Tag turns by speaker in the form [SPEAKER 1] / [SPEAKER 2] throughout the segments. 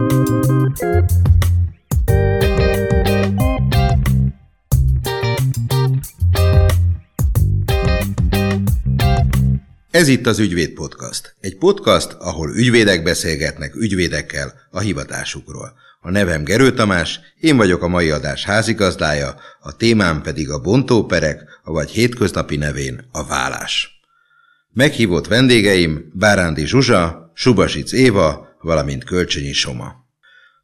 [SPEAKER 1] Ez itt az Ügyvéd Podcast. Egy podcast, ahol ügyvédek beszélgetnek ügyvédekkel a hivatásukról. A nevem Gerő Tamás, én vagyok a mai adás házigazdája, a témám pedig a bontóperek, vagy hétköznapi nevén a vállás. Meghívott vendégeim Bárándi Zsuzsa, Subasic Éva, valamint Kölcsönyi Soma.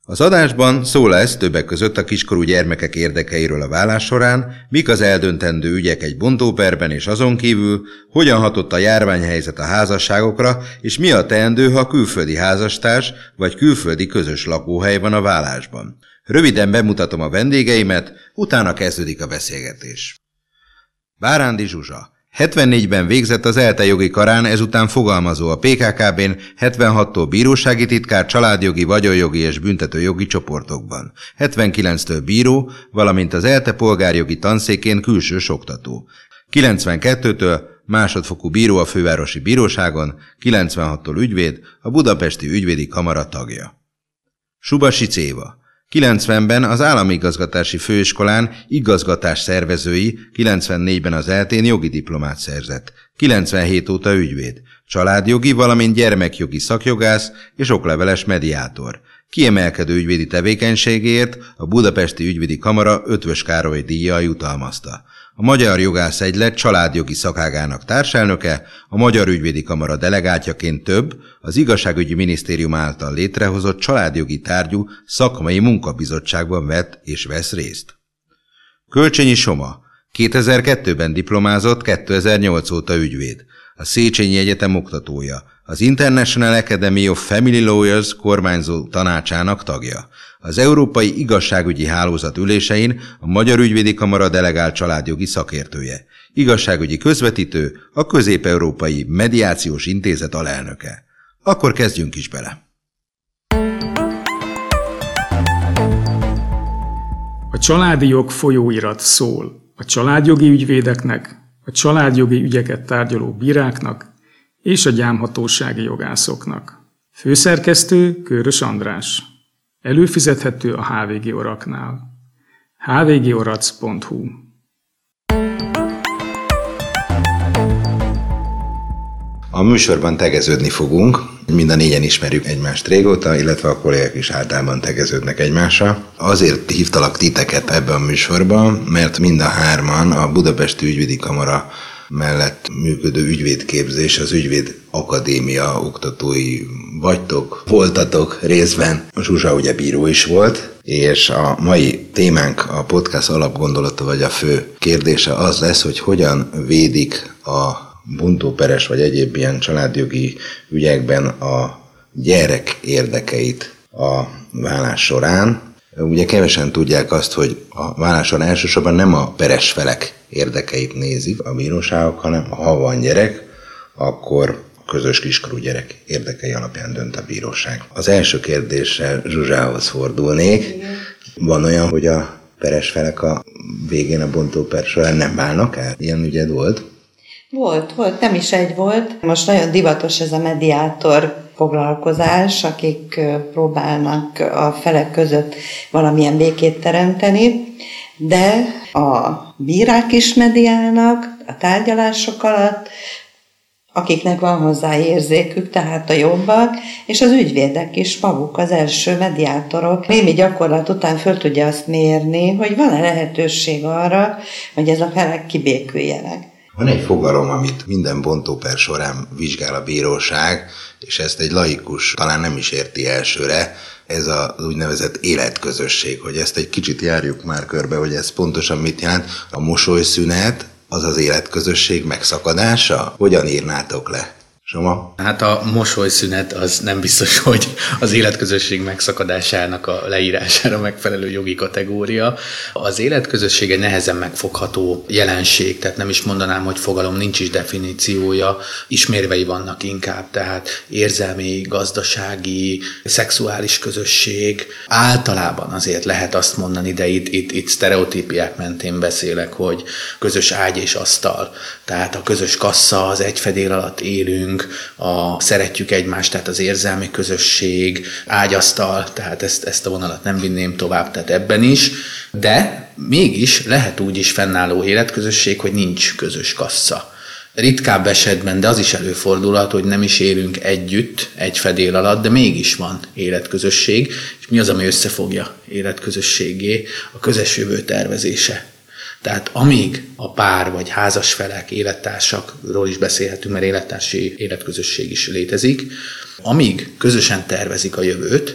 [SPEAKER 1] Az adásban szó lesz többek között a kiskorú gyermekek érdekeiről a vállás során, mik az eldöntendő ügyek egy bontóperben és azon kívül, hogyan hatott a járványhelyzet a házasságokra, és mi a teendő, ha külföldi házastárs vagy külföldi közös lakóhely van a vállásban. Röviden bemutatom a vendégeimet, utána kezdődik a beszélgetés. Bárándi Zsuzsa 74-ben végzett az ELTE jogi karán, ezután fogalmazó a PKKB-n, 76-tól bírósági titkár, családjogi, vagyonjogi és büntetőjogi csoportokban. 79-től bíró, valamint az ELTE polgárjogi tanszékén külső oktató. 92-től másodfokú bíró a fővárosi bíróságon, 96-tól ügyvéd, a budapesti ügyvédi kamara tagja. Subasi Céva 90-ben az Állami Igazgatási Főiskolán igazgatás szervezői, 94-ben az eltén jogi diplomát szerzett, 97 óta ügyvéd, családjogi, valamint gyermekjogi szakjogász és okleveles mediátor. Kiemelkedő ügyvédi tevékenységért a Budapesti Ügyvédi Kamara Ötvös Károly díjjal jutalmazta a Magyar Jogász Egylet családjogi szakágának társelnöke, a Magyar Ügyvédi Kamara delegátjaként több, az Igazságügyi Minisztérium által létrehozott családjogi tárgyú szakmai munkabizottságban vett és vesz részt. Kölcsönyi Soma 2002-ben diplomázott, 2008 óta ügyvéd, a Széchenyi Egyetem oktatója, az International Academy of Family Lawyers kormányzó tanácsának tagja. Az Európai Igazságügyi Hálózat ülésein a Magyar Ügyvédi Kamara delegált családjogi szakértője, igazságügyi közvetítő, a Közép-Európai Mediációs Intézet alelnöke. Akkor kezdjünk is bele.
[SPEAKER 2] A családi jog folyóirat szól a családjogi ügyvédeknek, a családjogi ügyeket tárgyaló bíráknak és a gyámhatósági jogászoknak. Főszerkesztő Körös András. Előfizethető a HVG Oraknál. hvgorac.hu
[SPEAKER 1] A műsorban tegeződni fogunk, mind a négyen ismerjük egymást régóta, illetve a kollégák is általában tegeződnek egymással. Azért hívtalak titeket ebbe a műsorba, mert mind a hárman a Budapesti Ügyvédi Kamara mellett működő ügyvédképzés, az Ügyvéd Akadémia oktatói vagytok, voltatok részben. Zsuzsa ugye bíró is volt, és a mai témánk, a podcast alapgondolata vagy a fő kérdése az lesz, hogy hogyan védik a buntóperes vagy egyéb ilyen családjogi ügyekben a gyerek érdekeit a vállás során. Ugye kevesen tudják azt, hogy a válláson elsősorban nem a peres felek érdekeit nézik a bíróságok, hanem ha van gyerek, akkor közös kiskorú gyerek érdekei alapján dönt a bíróság. Az első kérdéssel Zsuzsához fordulnék. Van olyan, hogy a peres felek a végén a bontóper során nem válnak el? Ilyen ügyed volt?
[SPEAKER 3] Volt, volt, nem is egy volt. Most nagyon divatos ez a mediátor foglalkozás, akik próbálnak a felek között valamilyen békét teremteni, de a bírák is mediálnak a tárgyalások alatt, akiknek van hozzá érzékük, tehát a jobbak, és az ügyvédek is maguk az első mediátorok. Némi gyakorlat után föl tudja azt mérni, hogy van-e lehetőség arra, hogy ez a felek kibéküljenek.
[SPEAKER 1] Van egy fogalom, amit minden bontóper során vizsgál a bíróság, és ezt egy laikus talán nem is érti elsőre, ez az úgynevezett életközösség, hogy ezt egy kicsit járjuk már körbe, hogy ez pontosan mit jelent. A mosolyszünet az az életközösség megszakadása? Hogyan írnátok le? Soma?
[SPEAKER 4] Hát a mosolyszünet az nem biztos, hogy az életközösség megszakadásának a leírására megfelelő jogi kategória. Az életközösség egy nehezen megfogható jelenség, tehát nem is mondanám, hogy fogalom, nincs is definíciója, ismérvei vannak inkább, tehát érzelmi, gazdasági, szexuális közösség. Általában azért lehet azt mondani, de itt, itt, itt sztereotípiák mentén beszélek, hogy közös ágy és asztal, tehát a közös kassa, az egy fedél alatt élünk, beszélünk, a szeretjük egymást, tehát az érzelmi közösség, ágyasztal, tehát ezt, ezt a vonalat nem vinném tovább, tehát ebben is, de mégis lehet úgy is fennálló életközösség, hogy nincs közös kassa ritkább esetben, de az is előfordulhat, hogy nem is élünk együtt, egy fedél alatt, de mégis van életközösség, és mi az, ami összefogja életközösségé? A közös jövő tervezése. Tehát amíg a pár vagy házas felek, élettársakról is beszélhetünk, mert élettársi életközösség is létezik, amíg közösen tervezik a jövőt,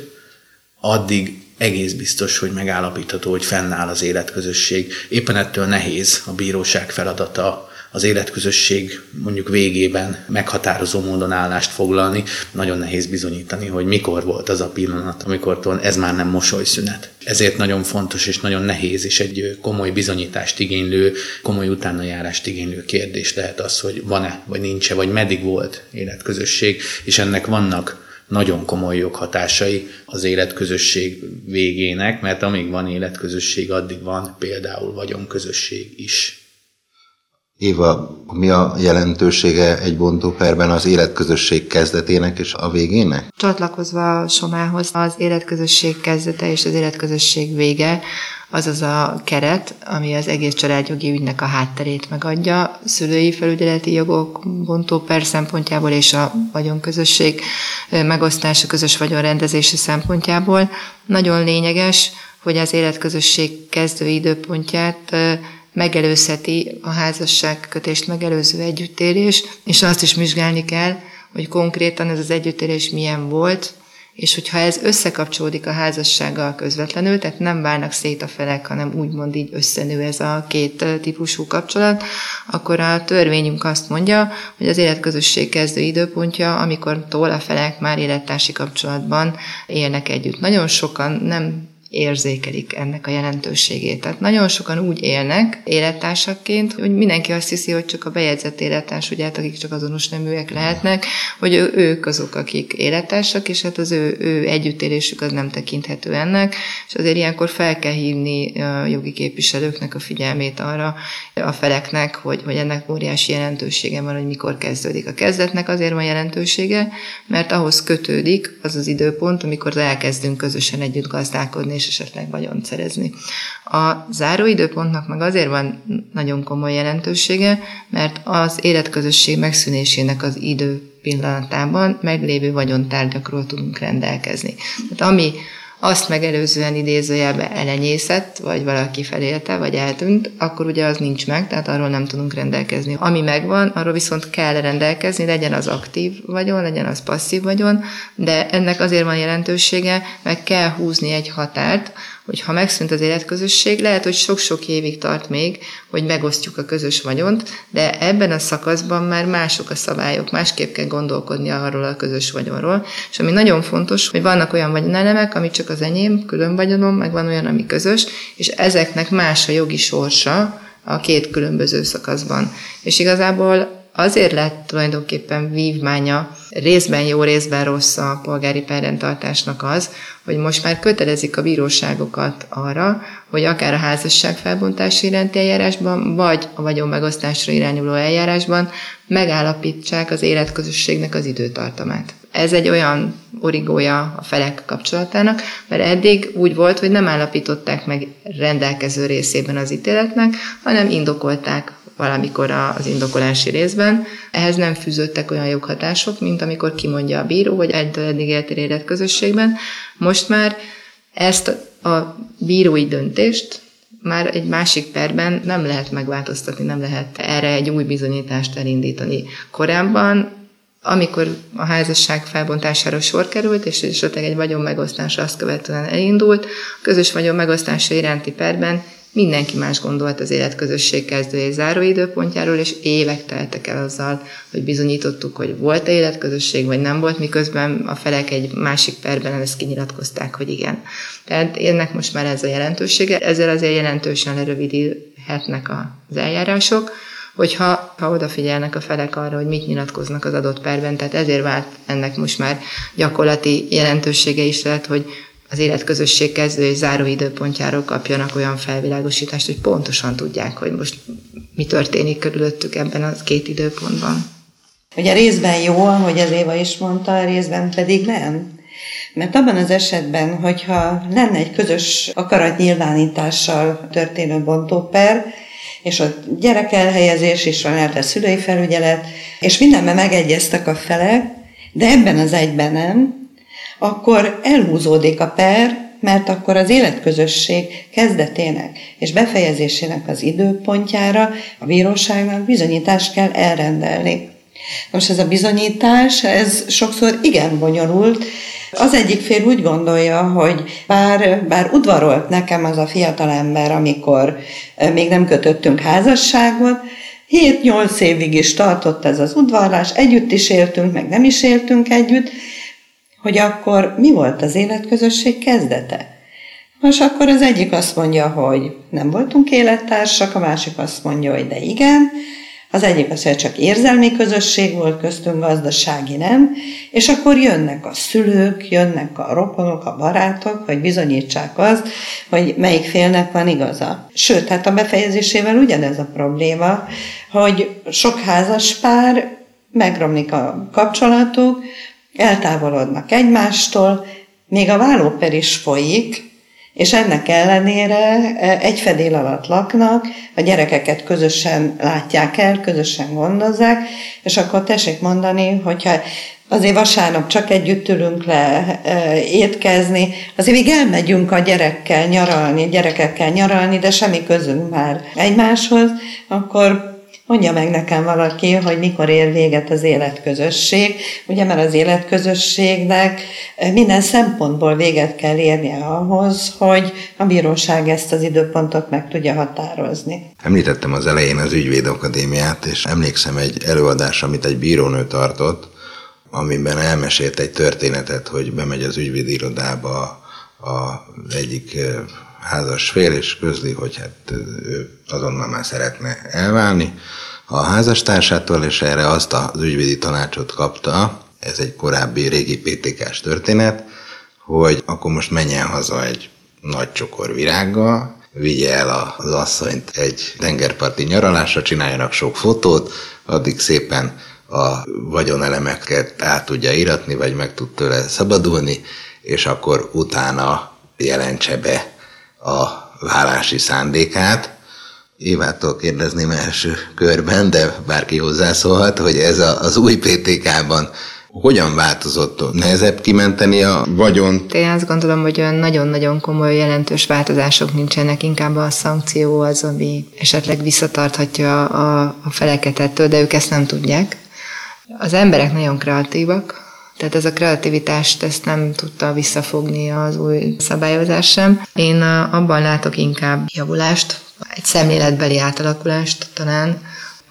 [SPEAKER 4] addig egész biztos, hogy megállapítható, hogy fennáll az életközösség. Éppen ettől nehéz a bíróság feladata az életközösség mondjuk végében meghatározó módon állást foglalni, nagyon nehéz bizonyítani, hogy mikor volt az a pillanat, amikor ez már nem mosolyszünet. Ezért nagyon fontos és nagyon nehéz és egy komoly bizonyítást igénylő, komoly utánajárást igénylő kérdés lehet az, hogy van-e, vagy nincs-e, vagy meddig volt életközösség, és ennek vannak nagyon komoly joghatásai az életközösség végének, mert amíg van életközösség, addig van például vagyonközösség is.
[SPEAKER 1] Éva, mi a jelentősége egy bontóperben az életközösség kezdetének és a végének?
[SPEAKER 5] Csatlakozva Somához, az életközösség kezdete és az életközösség vége az az a keret, ami az egész családjogi ügynek a hátterét megadja, szülői felügyeleti jogok bontóper szempontjából és a vagyonközösség megosztása, közös vagyonrendezési szempontjából. Nagyon lényeges, hogy az életközösség kezdő időpontját megelőzheti a házasságkötést megelőző együttélés, és azt is vizsgálni kell, hogy konkrétan ez az együttélés milyen volt, és hogyha ez összekapcsolódik a házassággal közvetlenül, tehát nem válnak szét a felek, hanem úgymond így összenő ez a két típusú kapcsolat, akkor a törvényünk azt mondja, hogy az életközösség kezdő időpontja, amikor a felek már élettársi kapcsolatban élnek együtt. Nagyon sokan nem érzékelik ennek a jelentőségét. Tehát nagyon sokan úgy élnek élettársaként, hogy mindenki azt hiszi, hogy csak a bejegyzett élettárs, ugye, hát akik csak azonos neműek lehetnek, hogy ők azok, akik élettársak, és hát az ő, ő együttélésük az nem tekinthető ennek, és azért ilyenkor fel kell hívni a jogi képviselőknek a figyelmét arra a feleknek, hogy, hogy ennek óriási jelentősége van, hogy mikor kezdődik. A kezdetnek azért van jelentősége, mert ahhoz kötődik az az időpont, amikor elkezdünk közösen együtt gazdálkodni és esetleg vagyont szerezni. A záróidőpontnak meg azért van nagyon komoly jelentősége, mert az életközösség megszűnésének az idő pillanatában meglévő vagyontárgyakról tudunk rendelkezni. Tehát ami azt megelőzően idézőjelbe elenyészett, vagy valaki felélte, vagy eltűnt, akkor ugye az nincs meg, tehát arról nem tudunk rendelkezni. Ami megvan, arról viszont kell rendelkezni, legyen az aktív vagyon, legyen az passzív vagyon, de ennek azért van jelentősége, meg kell húzni egy határt, hogy ha megszűnt az életközösség, lehet, hogy sok-sok évig tart még, hogy megosztjuk a közös vagyont, de ebben a szakaszban már mások a szabályok, másképp kell gondolkodni arról a közös vagyonról. És ami nagyon fontos, hogy vannak olyan vagyonelemek, ami csak az enyém, külön vagyonom, meg van olyan, ami közös, és ezeknek más a jogi sorsa a két különböző szakaszban. És igazából azért lett tulajdonképpen vívmánya, részben jó, részben rossz a polgári perrendtartásnak az, hogy most már kötelezik a bíróságokat arra, hogy akár a házasság felbontási iránti eljárásban, vagy a vagyon megosztásra irányuló eljárásban megállapítsák az életközösségnek az időtartamát. Ez egy olyan origója a felek kapcsolatának, mert eddig úgy volt, hogy nem állapították meg rendelkező részében az ítéletnek, hanem indokolták valamikor az indokolási részben. Ehhez nem fűződtek olyan joghatások, mint amikor kimondja a bíró, hogy egytől eddig éltél életközösségben. Most már ezt a bírói döntést már egy másik perben nem lehet megváltoztatni, nem lehet erre egy új bizonyítást elindítani. Korábban amikor a házasság felbontására sor került, és esetleg egy vagyon megosztása azt követően elindult, a közös vagyon megosztása iránti perben Mindenki más gondolt az életközösség kezdő és záró időpontjáról, és évek teltek el azzal, hogy bizonyítottuk, hogy volt-e életközösség, vagy nem volt, miközben a felek egy másik perben ezt kinyilatkozták, hogy igen. Tehát ennek most már ez a jelentősége, ezzel azért jelentősen lerövidíthetnek az eljárások, hogyha ha odafigyelnek a felek arra, hogy mit nyilatkoznak az adott perben, tehát ezért vált ennek most már gyakorlati jelentősége is lehet, hogy az életközösség kezdő és záró időpontjáról kapjanak olyan felvilágosítást, hogy pontosan tudják, hogy most mi történik körülöttük ebben a két időpontban.
[SPEAKER 3] Ugye részben jó, ahogy az Éva is mondta, részben pedig nem. Mert abban az esetben, hogyha lenne egy közös akaratnyilvánítással történő bontóper, és a gyerek elhelyezés is van, a szülői felügyelet, és mindenben megegyeztek a felek, de ebben az egyben nem, akkor elhúzódik a per, mert akkor az életközösség kezdetének és befejezésének az időpontjára a bíróságnak bizonyítást kell elrendelni. Most ez a bizonyítás, ez sokszor igen bonyolult. Az egyik fél úgy gondolja, hogy bár, bár udvarolt nekem az a fiatal ember, amikor még nem kötöttünk házasságot, 7-8 évig is tartott ez az udvarlás, együtt is éltünk, meg nem is éltünk együtt, hogy akkor mi volt az életközösség kezdete. Most akkor az egyik azt mondja, hogy nem voltunk élettársak, a másik azt mondja, hogy de igen, az egyik azt mondja, csak érzelmi közösség volt köztünk, gazdasági nem, és akkor jönnek a szülők, jönnek a rokonok, a barátok, hogy bizonyítsák azt, hogy melyik félnek van igaza. Sőt, hát a befejezésével ugyanez a probléma, hogy sok házas pár megromlik a kapcsolatuk, eltávolodnak egymástól, még a vállóper is folyik, és ennek ellenére e, egy fedél alatt laknak, a gyerekeket közösen látják el, közösen gondozzák, és akkor tessék mondani, hogyha azért vasárnap csak együtt ülünk le e, étkezni, azért még elmegyünk a gyerekkel nyaralni, gyerekekkel nyaralni, de semmi közünk már egymáshoz, akkor Mondja meg nekem valaki, hogy mikor ér véget az életközösség, ugye mert az életközösségnek minden szempontból véget kell érnie ahhoz, hogy a bíróság ezt az időpontot meg tudja határozni.
[SPEAKER 1] Említettem az elején az ügyvéd akadémiát, és emlékszem egy előadás, amit egy bírónő tartott, amiben elmesélt egy történetet, hogy bemegy az ügyvéd irodába az egyik házas fél, és közli, hogy hát ő azonnal már szeretne elválni a házastársától, és erre azt az ügyvédi tanácsot kapta, ez egy korábbi régi PTK-s történet, hogy akkor most menjen haza egy nagy csokor virággal, vigye el az asszonyt egy tengerparti nyaralásra, csináljanak sok fotót, addig szépen a vagyonelemeket át tudja iratni, vagy meg tud tőle szabadulni, és akkor utána jelentse be a vállási szándékát. Évától kérdezném első körben, de bárki hozzászólhat, hogy ez a, az új PTK-ban hogyan változott? Nehezebb kimenteni a vagyont?
[SPEAKER 5] Én azt gondolom, hogy olyan nagyon-nagyon komoly, jelentős változások nincsenek, inkább a szankció az, ami esetleg visszatarthatja a, a feleket ettől, de ők ezt nem tudják. Az emberek nagyon kreatívak, tehát ez a kreativitást ezt nem tudta visszafogni az új szabályozás sem. Én abban látok inkább javulást, egy szemléletbeli átalakulást talán,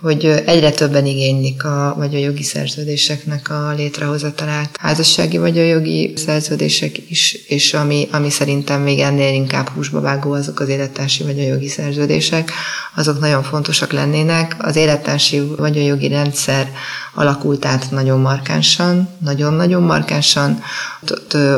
[SPEAKER 5] hogy egyre többen igénylik a vagy a jogi szerződéseknek a létrehozatalát. Házassági vagy a jogi szerződések is, és ami, ami szerintem még ennél inkább húsba vágó, azok az élettársi jogi szerződések, azok nagyon fontosak lennének. Az élettársi jogi rendszer alakult át nagyon markánsan, nagyon-nagyon markánsan.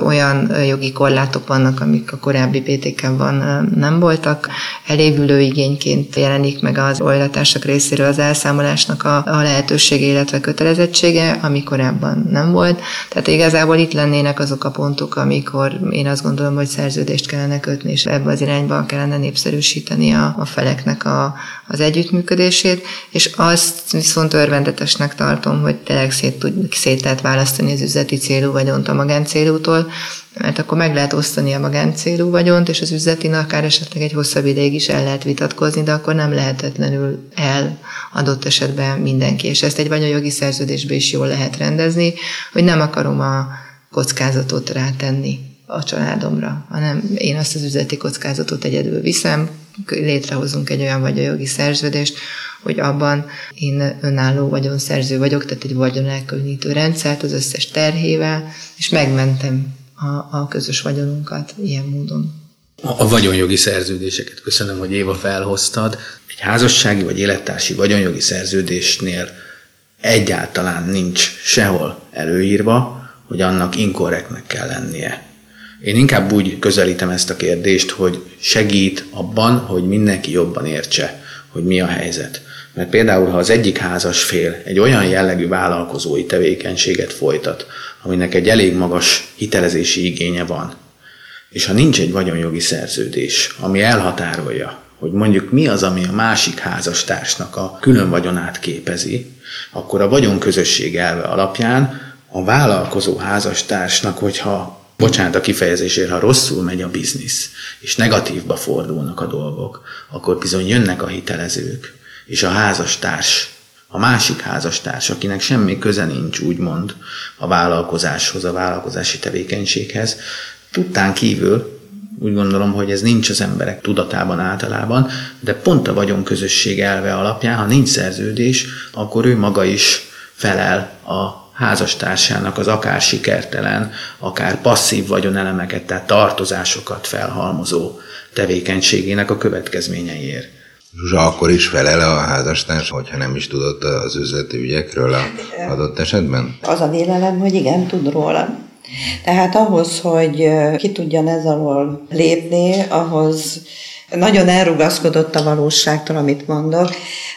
[SPEAKER 5] Olyan jogi korlátok vannak, amik a korábbi PTK-ban nem voltak. Elévülő igényként jelenik meg az oldatársak részéről az elszámolásnak a, a lehetősége, illetve kötelezettsége, ami korábban nem volt. Tehát igazából itt lennének azok a pontok, amikor én azt gondolom, hogy szerződést kellene kötni, és ebbe az irányba kellene népszerűsíteni a, a feleknek a, az együttműködését, és azt viszont örvendetesnek tartom, hogy tényleg szét, tud, szét lehet választani az üzleti célú vagyont a magáncélútól, mert akkor meg lehet osztani a magáncélú vagyont, és az üzleti akár esetleg egy hosszabb ideig is el lehet vitatkozni, de akkor nem lehetetlenül el adott esetben mindenki, és ezt egy vagyonjogi szerződésbe is jól lehet rendezni, hogy nem akarom a kockázatot rátenni a családomra, hanem én azt az üzleti kockázatot egyedül viszem, létrehozunk egy olyan vagy a jogi szerződést, hogy abban én önálló vagyonszerző vagyok, tehát egy vagyon elkülönítő rendszert az összes terhével, és megmentem a, a közös vagyonunkat ilyen módon.
[SPEAKER 4] A, vagyonjogi szerződéseket köszönöm, hogy Éva felhoztad. Egy házassági vagy élettársi vagyonjogi szerződésnél egyáltalán nincs sehol előírva, hogy annak inkorrektnek kell lennie. Én inkább úgy közelítem ezt a kérdést, hogy segít abban, hogy mindenki jobban értse, hogy mi a helyzet. Mert például, ha az egyik házas fél egy olyan jellegű vállalkozói tevékenységet folytat, aminek egy elég magas hitelezési igénye van, és ha nincs egy vagyonjogi szerződés, ami elhatárolja, hogy mondjuk mi az, ami a másik házastársnak a külön vagyonát képezi, akkor a vagyonközösség elve alapján a vállalkozó házastársnak, hogyha bocsánat a kifejezésért, ha rosszul megy a biznisz, és negatívba fordulnak a dolgok, akkor bizony jönnek a hitelezők, és a házastárs, a másik házastárs, akinek semmi köze nincs, úgymond, a vállalkozáshoz, a vállalkozási tevékenységhez, tudtán kívül úgy gondolom, hogy ez nincs az emberek tudatában általában, de pont a vagyonközösség elve alapján, ha nincs szerződés, akkor ő maga is felel a házastársának az akár sikertelen, akár passzív vagyonelemeket, tehát tartozásokat felhalmozó tevékenységének a következményeiért.
[SPEAKER 1] Zsuzsa akkor is felel a házastárs, hogyha nem is tudott az üzleti ügyekről a adott esetben?
[SPEAKER 3] Az a vélelem, hogy igen, tud róla. Tehát ahhoz, hogy ki tudjan ez alól lépni, ahhoz nagyon elrugaszkodott a valóságtól, amit mondok,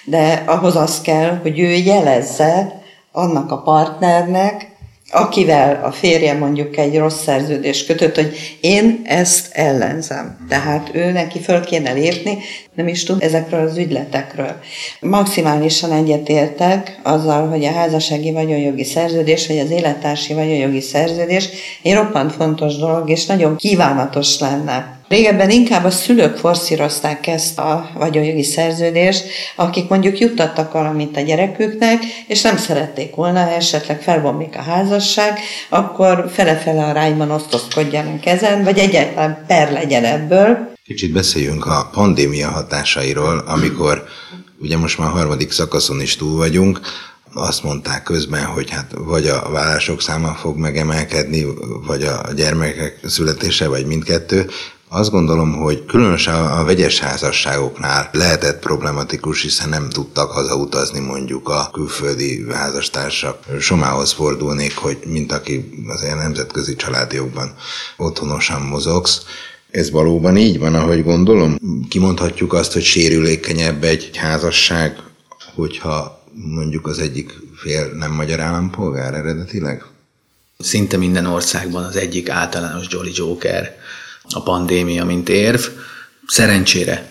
[SPEAKER 3] de ahhoz az kell, hogy ő jelezze annak a partnernek, akivel a férje mondjuk egy rossz szerződés kötött, hogy én ezt ellenzem. Tehát ő neki föl kéne lépni, nem is tud ezekről az ügyletekről. Maximálisan egyetértek azzal, hogy a házassági vagyonjogi szerződés, vagy az élettársi vagyonjogi szerződés egy roppant fontos dolog, és nagyon kívánatos lenne Régebben inkább a szülők forszírozták ezt a vagyonjogi szerződést, akik mondjuk juttattak valamit a gyereküknek, és nem szerették volna, ha esetleg felbomlik a házasság, akkor fele-fele arányban osztozkodjanak ezen, vagy egyáltalán per legyen ebből.
[SPEAKER 1] Kicsit beszéljünk a pandémia hatásairól, amikor ugye most már a harmadik szakaszon is túl vagyunk, azt mondták közben, hogy hát vagy a vállások száma fog megemelkedni, vagy a gyermekek születése, vagy mindkettő. Azt gondolom, hogy különösen a vegyes házasságoknál lehetett problematikus, hiszen nem tudtak hazautazni mondjuk a külföldi házastársak. Somához fordulnék, hogy mint aki az ilyen nemzetközi családjogban otthonosan mozogsz. Ez valóban így van, ahogy gondolom? Kimondhatjuk azt, hogy sérülékenyebb egy házasság, hogyha mondjuk az egyik fél nem magyar állampolgár eredetileg?
[SPEAKER 4] Szinte minden országban az egyik általános Jolly Joker a pandémia, mint érv. Szerencsére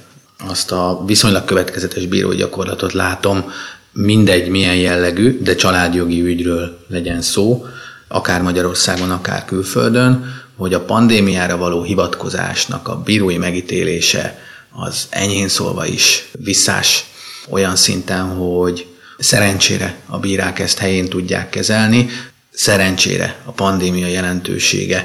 [SPEAKER 4] azt a viszonylag következetes bírói gyakorlatot látom, mindegy milyen jellegű, de családjogi ügyről legyen szó, akár Magyarországon, akár külföldön, hogy a pandémiára való hivatkozásnak a bírói megítélése az enyhén szólva is visszás olyan szinten, hogy szerencsére a bírák ezt helyén tudják kezelni, Szerencsére a pandémia jelentősége,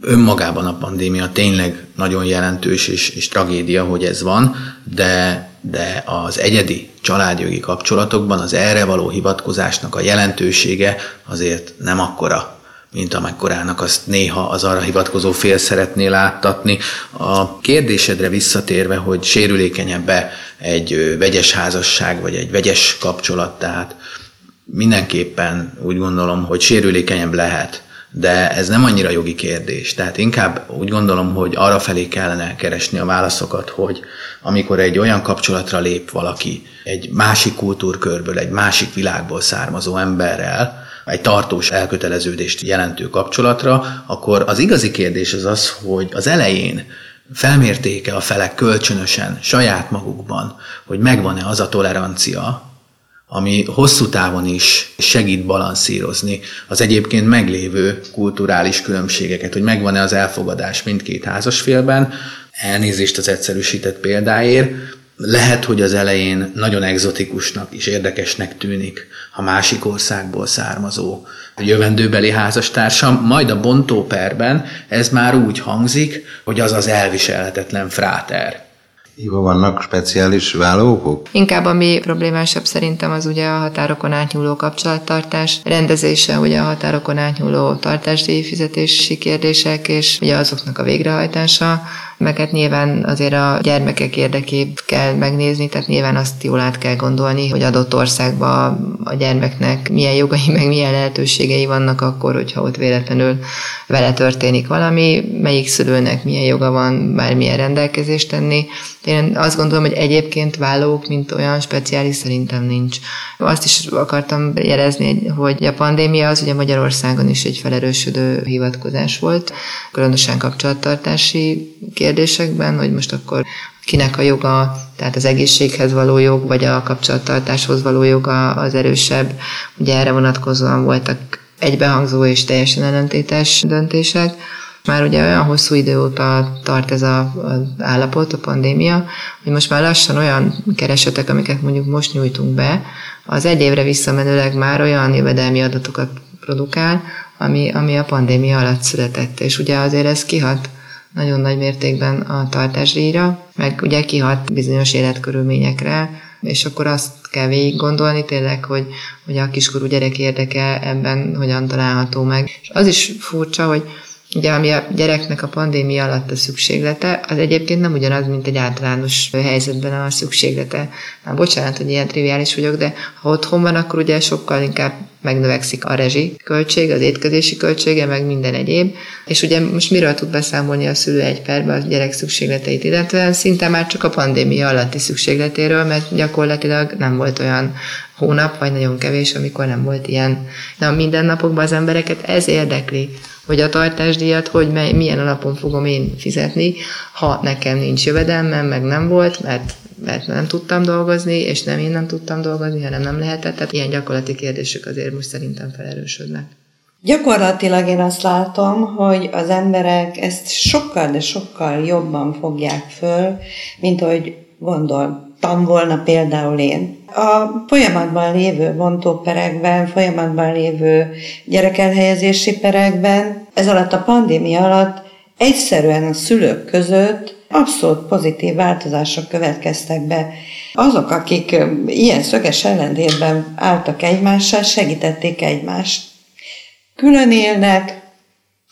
[SPEAKER 4] önmagában a pandémia tényleg nagyon jelentős és, és tragédia, hogy ez van, de, de az egyedi családjogi kapcsolatokban az erre való hivatkozásnak a jelentősége azért nem akkora, mint amekkorának azt néha az arra hivatkozó fél szeretné láttatni. A kérdésedre visszatérve, hogy sérülékenyebb-e egy vegyes házasság, vagy egy vegyes kapcsolat, tehát mindenképpen úgy gondolom, hogy sérülékenyebb lehet, de ez nem annyira jogi kérdés. Tehát inkább úgy gondolom, hogy arra felé kellene keresni a válaszokat, hogy amikor egy olyan kapcsolatra lép valaki, egy másik kultúrkörből, egy másik világból származó emberrel, egy tartós elköteleződést jelentő kapcsolatra, akkor az igazi kérdés az az, hogy az elején felmértéke a felek kölcsönösen, saját magukban, hogy megvan-e az a tolerancia, ami hosszú távon is segít balanszírozni az egyébként meglévő kulturális különbségeket, hogy megvan-e az elfogadás mindkét házasfélben, elnézést az egyszerűsített példáért, lehet, hogy az elején nagyon egzotikusnak és érdekesnek tűnik a másik országból származó jövendőbeli házastársam, majd a bontóperben ez már úgy hangzik, hogy az az elviselhetetlen fráter.
[SPEAKER 1] Iva, vannak speciális vállókok?
[SPEAKER 5] Inkább ami problémásabb szerintem az ugye a határokon átnyúló kapcsolattartás rendezése, ugye a határokon átnyúló tartásdíj fizetési kérdések, és ugye azoknak a végrehajtása, meg hát nyilván azért a gyermekek érdekébb kell megnézni, tehát nyilván azt jól át kell gondolni, hogy adott országban a gyermeknek milyen jogai, meg milyen lehetőségei vannak akkor, hogyha ott véletlenül vele történik valami, melyik szülőnek milyen joga van bármilyen rendelkezést tenni, Én azt gondolom, hogy egyébként vállók, mint olyan speciális szerintem nincs. Azt is akartam jelezni, hogy a pandémia az ugye Magyarországon is egy felerősödő hivatkozás volt, különösen kapcsolattartási kérdésekben, hogy most akkor kinek a joga, tehát az egészséghez való jog, vagy a kapcsolattartáshoz való joga az erősebb. Ugye erre vonatkozóan voltak egybehangzó és teljesen ellentétes döntések. Már ugye olyan hosszú idő óta tart ez a, az állapot, a pandémia, hogy most már lassan olyan keresetek, amiket mondjuk most nyújtunk be, az egy évre visszamenőleg már olyan jövedelmi adatokat produkál, ami, ami a pandémia alatt született. És ugye azért ez kihat nagyon nagy mértékben a tartásdíjra, meg ugye kihat bizonyos életkörülményekre, és akkor azt kell végig gondolni tényleg, hogy, hogy a kiskorú gyerek érdeke ebben hogyan található meg. És az is furcsa, hogy Ugye, ami a gyereknek a pandémia alatt a szükséglete, az egyébként nem ugyanaz, mint egy általános helyzetben a szükséglete. Már bocsánat, hogy ilyen triviális vagyok, de ha otthon van, akkor ugye sokkal inkább megnövekszik a rezsi költség, az étkezési költsége, meg minden egyéb. És ugye most miről tud beszámolni a szülő egy perben a gyerek szükségleteit, illetve szinte már csak a pandémia alatti szükségletéről, mert gyakorlatilag nem volt olyan hónap, vagy nagyon kevés, amikor nem volt ilyen. De a mindennapokban az embereket ez érdekli, hogy a tartásdíjat, hogy milyen alapon fogom én fizetni, ha nekem nincs jövedelmem, meg nem volt, mert, mert nem tudtam dolgozni, és nem én nem tudtam dolgozni, hanem nem lehetett. Tehát ilyen gyakorlati kérdések azért most szerintem felerősödnek.
[SPEAKER 3] Gyakorlatilag én azt látom, hogy az emberek ezt sokkal, de sokkal jobban fogják föl, mint ahogy gondoltam volna például én. A folyamatban lévő vontóperekben, folyamatban lévő gyerekelhelyezési perekben, ez alatt a pandémia alatt egyszerűen a szülők között abszolút pozitív változások következtek be. Azok, akik ilyen szöges ellentétben álltak egymással, segítették egymást. Külön élnek,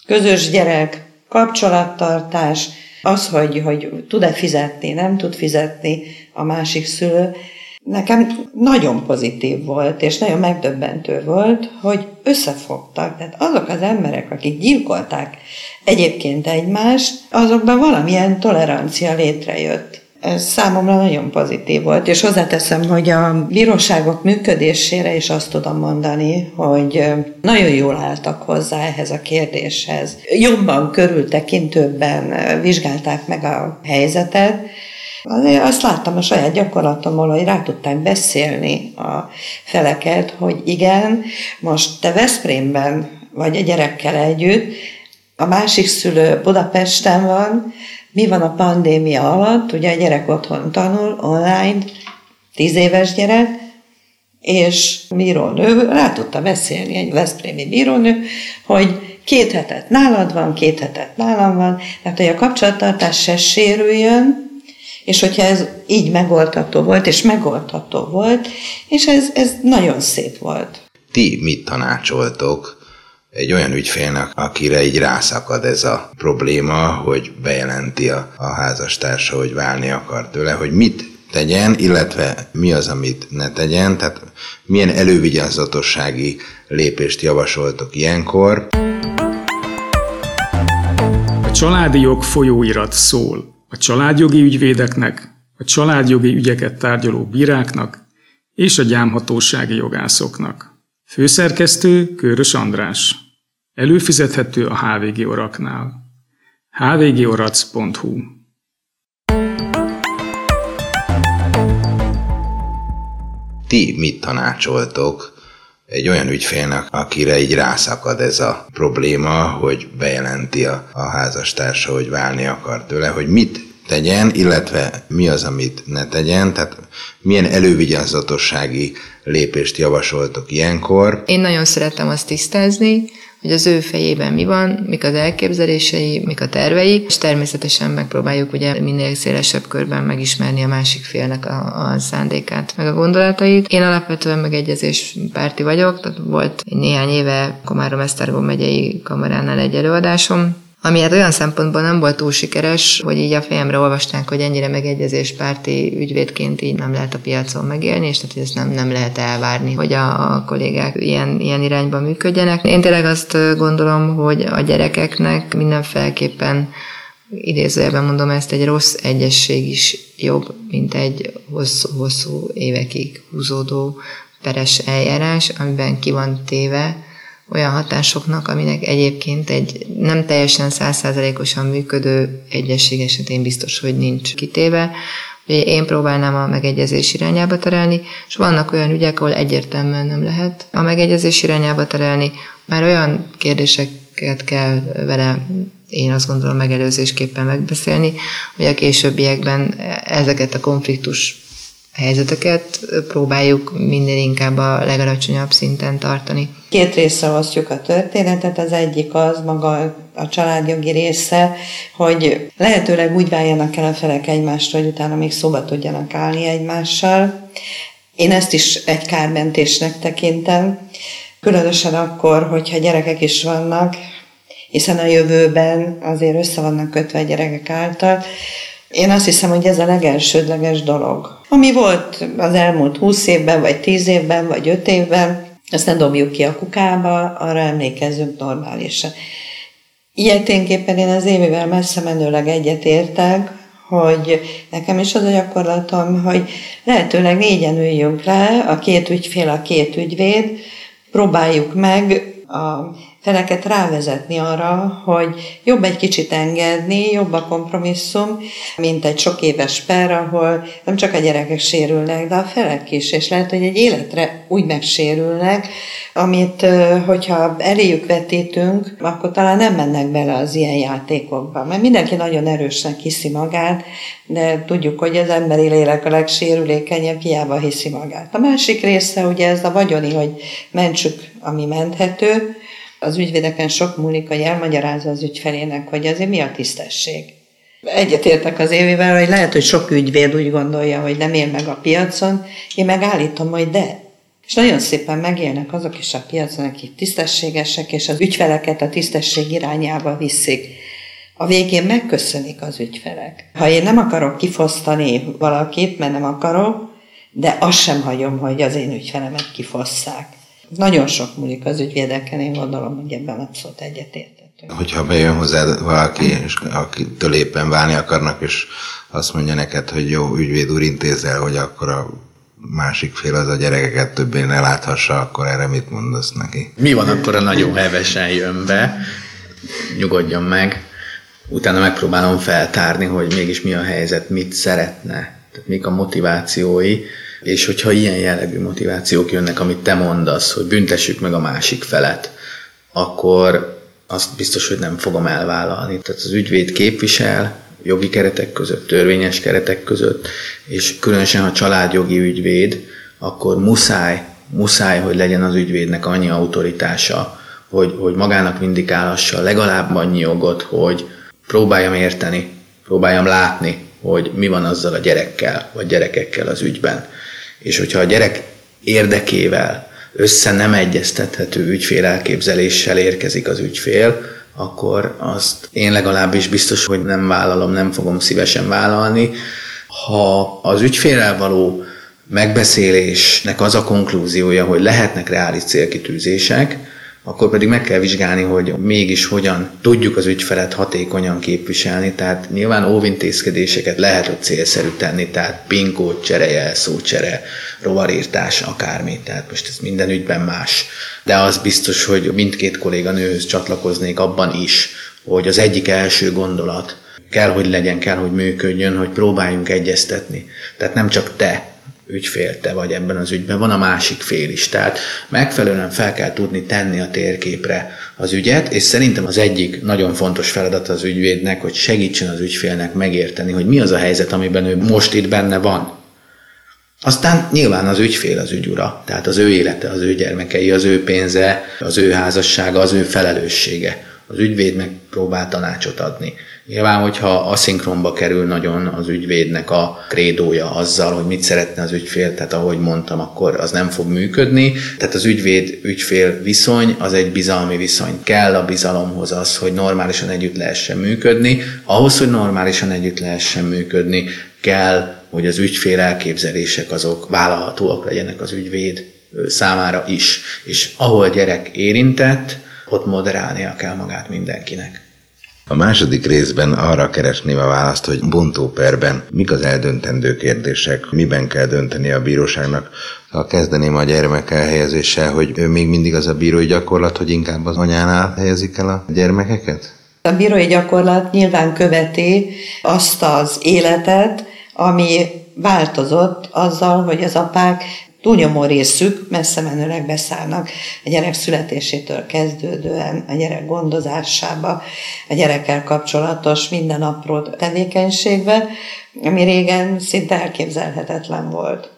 [SPEAKER 3] közös gyerek, kapcsolattartás, az, hogy, hogy tud-e fizetni, nem tud fizetni a másik szülő, nekem nagyon pozitív volt, és nagyon megdöbbentő volt, hogy összefogtak. Tehát azok az emberek, akik gyilkolták egyébként egymást, azokban valamilyen tolerancia létrejött. Ez számomra nagyon pozitív volt, és hozzáteszem, hogy a bíróságok működésére is azt tudom mondani, hogy nagyon jól álltak hozzá ehhez a kérdéshez. Jobban, körültekintőbben vizsgálták meg a helyzetet, azt láttam a saját gyakorlatomból, hogy rá tudták beszélni a feleket, hogy igen, most te Veszprémben vagy a gyerekkel együtt, a másik szülő Budapesten van, mi van a pandémia alatt, ugye a gyerek otthon tanul, online, tíz éves gyerek, és bírónő rá tudta beszélni, egy Veszprémi bírónő, hogy két hetet nálad van, két hetet nálam van, tehát hogy a kapcsolattartás se sérüljön, és hogyha ez így megoldható volt, és megoldható volt, és ez, ez nagyon szép volt.
[SPEAKER 1] Ti mit tanácsoltok egy olyan ügyfélnek, akire így rászakad ez a probléma, hogy bejelenti a, a házastársa, hogy válni akar tőle, hogy mit tegyen, illetve mi az, amit ne tegyen, tehát milyen elővigyázatossági lépést javasoltok ilyenkor.
[SPEAKER 2] A családi jog folyóirat szól a családjogi ügyvédeknek, a családjogi ügyeket tárgyaló bíráknak és a gyámhatósági jogászoknak. Főszerkesztő Körös András. Előfizethető a HVG Oraknál. hvgorac.hu
[SPEAKER 1] Ti mit tanácsoltok egy olyan ügyfélnek, akire így rászakad ez a probléma, hogy bejelenti a, a házastársa, hogy válni akar tőle, hogy mit tegyen, illetve mi az, amit ne tegyen, tehát milyen elővigyázatossági lépést javasoltok ilyenkor.
[SPEAKER 5] Én nagyon szeretem azt tisztázni, hogy az ő fejében mi van, mik az elképzelései, mik a tervei, és természetesen megpróbáljuk ugye minél szélesebb körben megismerni a másik félnek a, a szándékát, meg a gondolatait. Én alapvetően megegyezés párti vagyok, tehát volt néhány éve Komárom-Esztergom megyei kamaránál egy előadásom, ami hát olyan szempontból nem volt túl sikeres, hogy így a fejemre olvasták, hogy ennyire megegyezéspárti ügyvédként így nem lehet a piacon megélni, és tehát ezt nem, nem lehet elvárni, hogy a, a kollégák ilyen, ilyen irányba működjenek. Én tényleg azt gondolom, hogy a gyerekeknek mindenféleképpen idézőjelben mondom ezt, egy rossz egyesség is jobb, mint egy hosszú-hosszú évekig húzódó peres eljárás, amiben ki van téve olyan hatásoknak, aminek egyébként egy nem teljesen százszázalékosan működő egyesség esetén biztos, hogy nincs kitéve. Én próbálnám a megegyezés irányába terelni, és vannak olyan ügyek, ahol egyértelműen nem lehet a megegyezés irányába terelni, már olyan kérdéseket kell vele én azt gondolom megelőzésképpen megbeszélni, hogy a későbbiekben ezeket a konfliktus helyzeteket próbáljuk minél inkább a legalacsonyabb szinten tartani.
[SPEAKER 3] Két részre osztjuk a történetet. Az egyik az maga a családjogi része, hogy lehetőleg úgy váljanak el a felek egymást, hogy utána még szóba tudjanak állni egymással. Én ezt is egy kármentésnek tekintem, különösen akkor, hogyha gyerekek is vannak, hiszen a jövőben azért össze vannak kötve a gyerekek által. Én azt hiszem, hogy ez a legelsődleges dolog. Ami volt az elmúlt 20 évben, vagy 10 évben, vagy 5 évben, ezt ne dobjuk ki a kukába, arra emlékezzünk normálisan. Ilyeténképpen én az évivel messze menőleg egyetértek, hogy nekem is az a gyakorlatom, hogy lehetőleg négyen üljünk le, a két ügyfél, a két ügyvéd, próbáljuk meg a feleket rávezetni arra, hogy jobb egy kicsit engedni, jobb a kompromisszum, mint egy sok éves per, ahol nem csak a gyerekek sérülnek, de a felek is, és lehet, hogy egy életre úgy megsérülnek, amit, hogyha eléjük vetítünk, akkor talán nem mennek bele az ilyen játékokba, mert mindenki nagyon erősnek hiszi magát, de tudjuk, hogy az emberi lélek a legsérülékenyebb, hiába hiszi magát. A másik része ugye ez a vagyoni, hogy mentsük, ami menthető, az ügyvédeken sok múlik, hogy elmagyarázza az ügyfelének, hogy azért mi a tisztesség. Egyetértek az évével, hogy lehet, hogy sok ügyvéd úgy gondolja, hogy nem él meg a piacon, én meg állítom, hogy de. És nagyon szépen megélnek azok is a piacon, akik tisztességesek, és az ügyfeleket a tisztesség irányába viszik. A végén megköszönik az ügyfelek. Ha én nem akarok kifosztani valakit, mert nem akarok, de azt sem hagyom, hogy az én ügyfelemet kifosszák. Nagyon sok múlik az ügyvédeken, én gondolom, hogy ebben abszolút egyetértettünk.
[SPEAKER 1] Hogyha bejön hozzá valaki, és akitől éppen válni akarnak, és azt mondja neked, hogy jó, ügyvéd úr intézzel, hogy akkor a másik fél az a gyerekeket többé ne láthassa, akkor erre mit mondasz neki?
[SPEAKER 4] Mi van akkor a nagyon hevesen jön be, nyugodjon meg, utána megpróbálom feltárni, hogy mégis mi a helyzet, mit szeretne, tehát mik a motivációi, és hogyha ilyen jellegű motivációk jönnek, amit te mondasz, hogy büntessük meg a másik felet, akkor azt biztos, hogy nem fogom elvállalni. Tehát az ügyvéd képvisel, jogi keretek között, törvényes keretek között, és különösen, ha családjogi ügyvéd, akkor muszáj, muszáj, hogy legyen az ügyvédnek annyi autoritása, hogy, hogy magának vindikálhassa legalább annyi jogot, hogy próbáljam érteni, próbáljam látni, hogy mi van azzal a gyerekkel, vagy gyerekekkel az ügyben. És hogyha a gyerek érdekével össze nem egyeztethető ügyfél elképzeléssel érkezik az ügyfél, akkor azt én legalábbis biztos, hogy nem vállalom, nem fogom szívesen vállalni. Ha az ügyfélel való megbeszélésnek az a konklúziója, hogy lehetnek reális célkitűzések, akkor pedig meg kell vizsgálni, hogy mégis hogyan tudjuk az ügyfelet hatékonyan képviselni, tehát nyilván óvintézkedéseket lehet hogy célszerű tenni, tehát PIN kód csere, jelszó csere, rovarírtás, akármi, tehát most ez minden ügyben más. De az biztos, hogy mindkét kolléganőhöz csatlakoznék abban is, hogy az egyik első gondolat kell, hogy legyen, kell, hogy működjön, hogy próbáljunk egyeztetni. Tehát nem csak te ügyfél te vagy ebben az ügyben, van a másik fél is. Tehát megfelelően fel kell tudni tenni a térképre az ügyet, és szerintem az egyik nagyon fontos feladat az ügyvédnek, hogy segítsen az ügyfélnek megérteni, hogy mi az a helyzet, amiben ő most itt benne van. Aztán nyilván az ügyfél az ügyura, tehát az ő élete, az ő gyermekei, az ő pénze, az ő házassága, az ő felelőssége. Az ügyvédnek próbál tanácsot adni. Nyilván, hogyha aszinkronba kerül nagyon az ügyvédnek a krédója azzal, hogy mit szeretne az ügyfél, tehát ahogy mondtam, akkor az nem fog működni. Tehát az ügyvéd-ügyfél viszony az egy bizalmi viszony. Kell a bizalomhoz az, hogy normálisan együtt lehessen működni. Ahhoz, hogy normálisan együtt lehessen működni, kell, hogy az ügyfél elképzelések azok vállalhatóak legyenek az ügyvéd számára is. És ahol gyerek érintett, ott moderálnia kell magát mindenkinek.
[SPEAKER 1] A második részben arra keresném a választ, hogy bontóperben mik az eldöntendő kérdések, miben kell dönteni a bíróságnak. Ha kezdeném a gyermek elhelyezéssel, hogy még mindig az a bírói gyakorlat, hogy inkább az anyánál helyezik el a gyermekeket?
[SPEAKER 3] A bírói gyakorlat nyilván követi azt az életet, ami változott azzal, hogy az apák túlnyomó részük messze menőleg beszállnak a gyerek születésétől kezdődően a gyerek gondozásába, a gyerekkel kapcsolatos minden apró tevékenységbe, ami régen szinte elképzelhetetlen volt.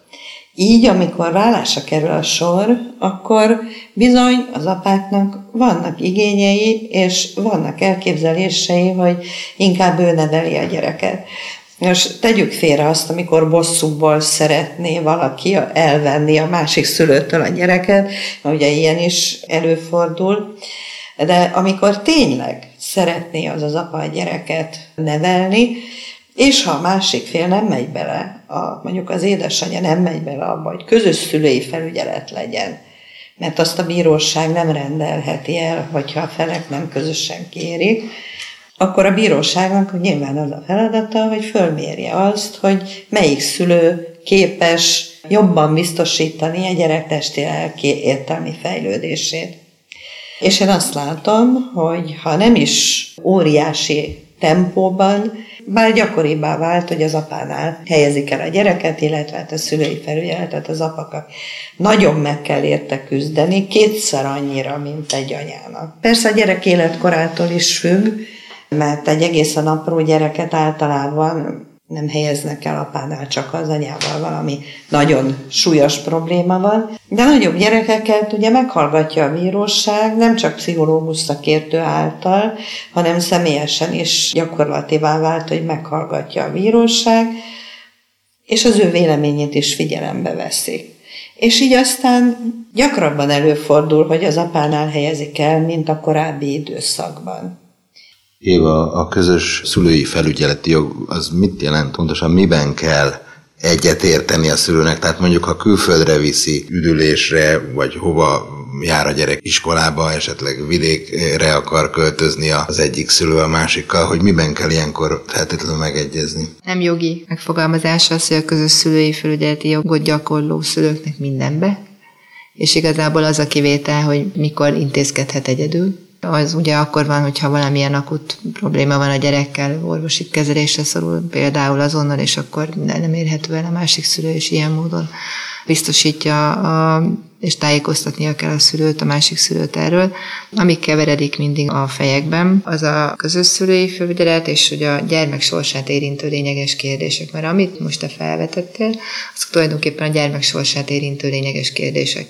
[SPEAKER 3] Így, amikor vállásra kerül a sor, akkor bizony az apáknak vannak igényei, és vannak elképzelései, hogy inkább ő neveli a gyereket. Most tegyük félre azt, amikor bosszúból szeretné valaki elvenni a másik szülőtől a gyereket, ugye ilyen is előfordul, de amikor tényleg szeretné az az apa a gyereket nevelni, és ha a másik fél nem megy bele, a, mondjuk az édesanyja nem megy bele abba, hogy közös szülői felügyelet legyen, mert azt a bíróság nem rendelheti el, hogyha a felek nem közösen kérik, akkor a bíróságnak nyilván az a feladata, hogy fölmérje azt, hogy melyik szülő képes jobban biztosítani a gyerek testi lelki értelmi fejlődését. És én azt látom, hogy ha nem is óriási tempóban, bár gyakoribbá vált, hogy az apánál helyezik el a gyereket, illetve hát a szülői felügyeletet az apakat. Nagyon meg kell érte küzdeni, kétszer annyira, mint egy anyának. Persze a gyerek életkorától is függ, mert egy egészen apró gyereket általában nem helyeznek el apánál, csak az anyával valami nagyon súlyos probléma van. De nagyobb gyerekeket ugye meghallgatja a bíróság, nem csak pszichológus szakértő által, hanem személyesen is gyakorlatívá vált, hogy meghallgatja a bíróság, és az ő véleményét is figyelembe veszik. És így aztán gyakrabban előfordul, hogy az apánál helyezik el, mint a korábbi időszakban.
[SPEAKER 1] Éva, a közös szülői felügyeleti jog az mit jelent? Pontosan miben kell egyet érteni a szülőnek? Tehát mondjuk, ha külföldre viszi üdülésre, vagy hova jár a gyerek iskolába, esetleg vidékre akar költözni az egyik szülő a másikkal, hogy miben kell ilyenkor feltétlenül megegyezni?
[SPEAKER 5] Nem jogi megfogalmazás az, hogy a közös szülői felügyeleti jogot gyakorló szülőknek mindenbe, és igazából az a kivétel, hogy mikor intézkedhet egyedül, az ugye akkor van, hogyha valamilyen akut probléma van a gyerekkel, orvosi kezelésre szorul például azonnal, és akkor nem érhető el a másik szülő, és ilyen módon biztosítja a, és tájékoztatnia kell a szülőt, a másik szülőt erről. Ami keveredik mindig a fejekben, az a közös szülői felügyelet és hogy a gyermek sorsát érintő lényeges kérdések. Mert amit most te felvetettél, azok tulajdonképpen a gyermek sorsát érintő lényeges kérdések.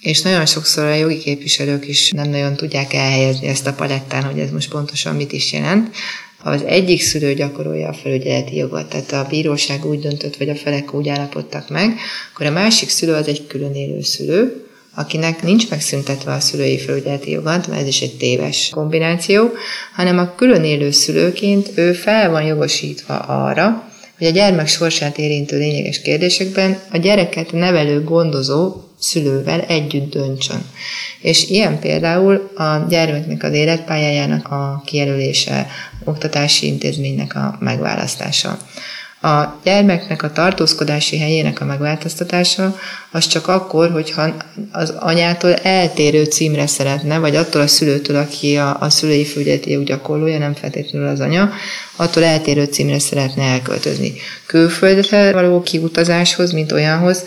[SPEAKER 5] És nagyon sokszor a jogi képviselők is nem nagyon tudják elhelyezni ezt a palettán, hogy ez most pontosan mit is jelent. Ha az egyik szülő gyakorolja a felügyeleti jogot, tehát a bíróság úgy döntött, vagy a felek úgy állapodtak meg, akkor a másik szülő az egy külön élő szülő, akinek nincs megszüntetve a szülői felügyeleti jogat, mert ez is egy téves kombináció, hanem a külön élő szülőként ő fel van jogosítva arra, hogy a gyermek sorsát érintő lényeges kérdésekben a gyereket nevelő gondozó szülővel együtt döntsön. És ilyen például a gyermeknek az életpályájának a kijelölése, oktatási intézménynek a megválasztása. A gyermeknek a tartózkodási helyének a megváltoztatása az csak akkor, hogyha az anyától eltérő címre szeretne, vagy attól a szülőtől, aki a, a szülői főgyeleti gyakorlója, nem feltétlenül az anya, attól eltérő címre szeretne elköltözni. Külföldre való kiutazáshoz, mint olyanhoz,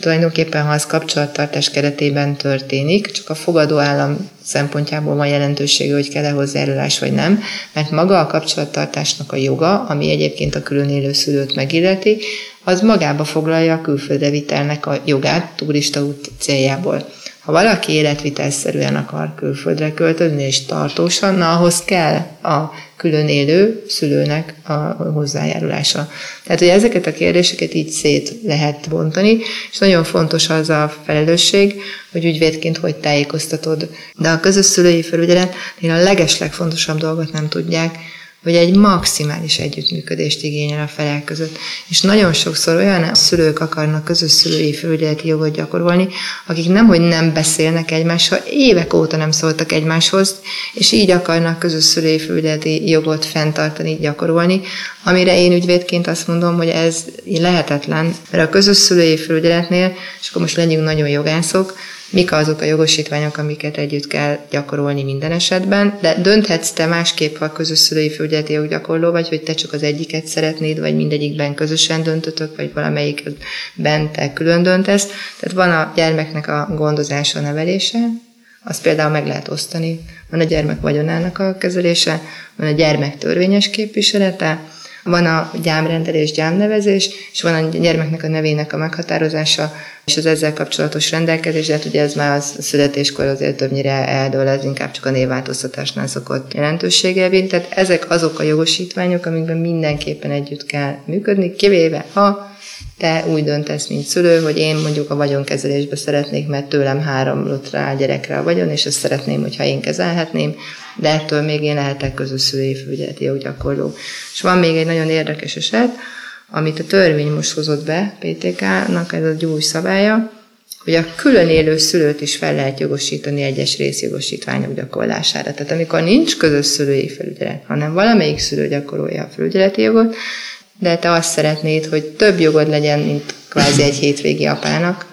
[SPEAKER 5] tulajdonképpen, ha az kapcsolattartás keretében történik, csak a fogadó állam szempontjából van jelentősége, hogy kell-e hozzájárulás vagy nem, mert maga a kapcsolattartásnak a joga, ami egyébként a külön élő szülőt megilleti, az magába foglalja a külföldre vitelnek a jogát turista út céljából. Ha valaki életvitelszerűen akar külföldre költözni és tartósan, na ahhoz kell a külön élő szülőnek a hozzájárulása. Tehát, hogy ezeket a kérdéseket így szét lehet bontani, és nagyon fontos az a felelősség, hogy ügyvédként hogy tájékoztatod. De a közös szülői felügyeletnél a legeslegfontosabb dolgot nem tudják, hogy egy maximális együttműködést igényel a felek között. És nagyon sokszor olyan szülők akarnak közös szülői felügyeleti jogot gyakorolni, akik nem, hogy nem beszélnek egymással, évek óta nem szóltak egymáshoz, és így akarnak közös szülői felügyeleti jogot fenntartani, gyakorolni, amire én ügyvédként azt mondom, hogy ez lehetetlen, mert a közös szülői felügyeletnél, és akkor most legyünk nagyon jogászok, mik azok a jogosítványok, amiket együtt kell gyakorolni minden esetben, de dönthetsz te másképp, ha közös szülői felügyeleti joggyakorló vagy, hogy te csak az egyiket szeretnéd, vagy mindegyikben közösen döntötök, vagy valamelyikben te külön döntesz. Tehát van a gyermeknek a gondozása, a nevelése, azt például meg lehet osztani. Van a gyermek vagyonának a kezelése, van a gyermek törvényes képviselete, van a gyámrendelés, gyámnevezés, és van a gyermeknek a nevének a meghatározása, és az ezzel kapcsolatos rendelkezés, de hát ugye ez már az születéskor azért többnyire eldől, ez inkább csak a névváltoztatásnál szokott jelentőséggel bírni. Tehát ezek azok a jogosítványok, amikben mindenképpen együtt kell működni, kivéve ha te úgy döntesz, mint szülő, hogy én mondjuk a vagyonkezelésbe szeretnék, mert tőlem három rá a gyerekre a vagyon, és ezt szeretném, hogyha én kezelhetném, de ettől még én lehetek közös szülői felügyeleti joggyakorló. És van még egy nagyon érdekes eset, amit a törvény most hozott be, PTK-nak ez a új szabálya, hogy a külön élő szülőt is fel lehet jogosítani egyes részjogosítványok gyakorlására. Tehát amikor nincs közös szülői felügyelet, hanem valamelyik szülő gyakorolja a felügyeleti jogot, de te azt szeretnéd, hogy több jogod legyen, mint kvázi egy hétvégi apának,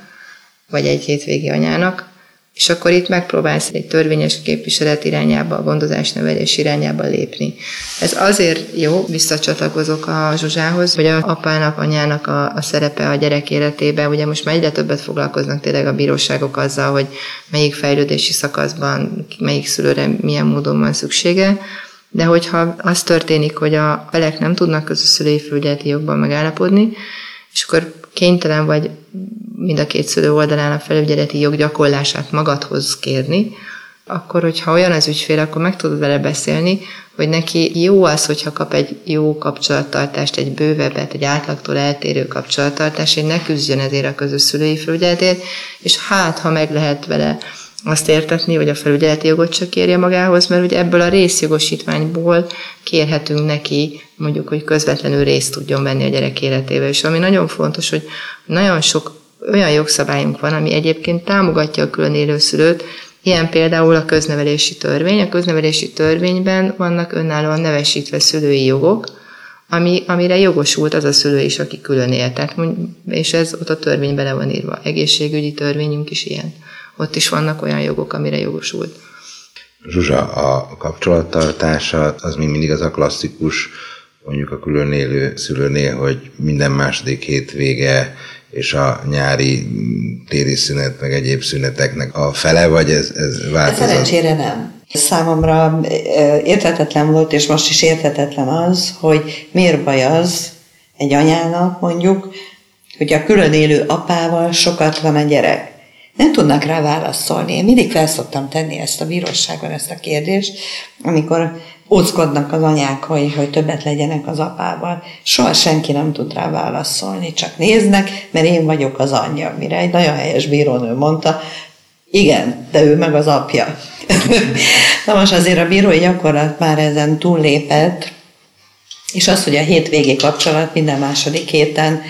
[SPEAKER 5] vagy egy hétvégi anyának, és akkor itt megpróbálsz egy törvényes képviselet irányába, a gondozás nevelés irányába lépni. Ez azért jó, visszacsatlakozok a Zsuzsához, hogy a apának, anyának a, a szerepe a gyerek életében, ugye most már egyre többet foglalkoznak tényleg a bíróságok azzal, hogy melyik fejlődési szakaszban, melyik szülőre milyen módon van szüksége, de hogyha az történik, hogy a felek nem tudnak közös szülői felügyeleti jogban megállapodni, és akkor kénytelen vagy mind a két szülő oldalán a felügyeleti jog gyakorlását magadhoz kérni, akkor, hogyha olyan az ügyfél, akkor meg tudod vele beszélni, hogy neki jó az, hogyha kap egy jó kapcsolattartást, egy bővebbet, egy átlagtól eltérő kapcsolattartást, hogy ne küzdjön ezért a közös szülői felügyeletért, és hát, ha meg lehet vele azt értetni, hogy a felügyeleti jogot csak kérje magához, mert ugye ebből a részjogosítványból kérhetünk neki, mondjuk, hogy közvetlenül részt tudjon venni a gyerek életébe. És ami nagyon fontos, hogy nagyon sok olyan jogszabályunk van, ami egyébként támogatja a külön élő szülőt, Ilyen például a köznevelési törvény. A köznevelési törvényben vannak önállóan nevesítve szülői jogok, ami, amire jogosult az a szülő is, aki külön él. Tehát, és ez ott a törvényben le van írva. Egészségügyi törvényünk is ilyen ott is vannak olyan jogok, amire jogosult.
[SPEAKER 1] Zsuzsa, a kapcsolattartása az még mindig az a klasszikus, mondjuk a külön élő szülőnél, hogy minden második hétvége és a nyári téri szünet, meg egyéb szüneteknek a fele, vagy ez, ez változott?
[SPEAKER 3] Szerencsére nem. Számomra érthetetlen volt, és most is érthetetlen az, hogy miért baj az egy anyának mondjuk, hogy a külön élő apával sokat van a gyerek nem tudnak rá válaszolni. Én mindig felszoktam tenni ezt a bíróságon, ezt a kérdést, amikor óckodnak az anyák, hogy, hogy többet legyenek az apával. Soha senki nem tud rá válaszolni, csak néznek, mert én vagyok az anyja. Mire egy nagyon helyes bírónő mondta, igen, de ő meg az apja. Na most azért a bírói gyakorlat már ezen túllépett, és az, hogy a hétvégi kapcsolat minden második héten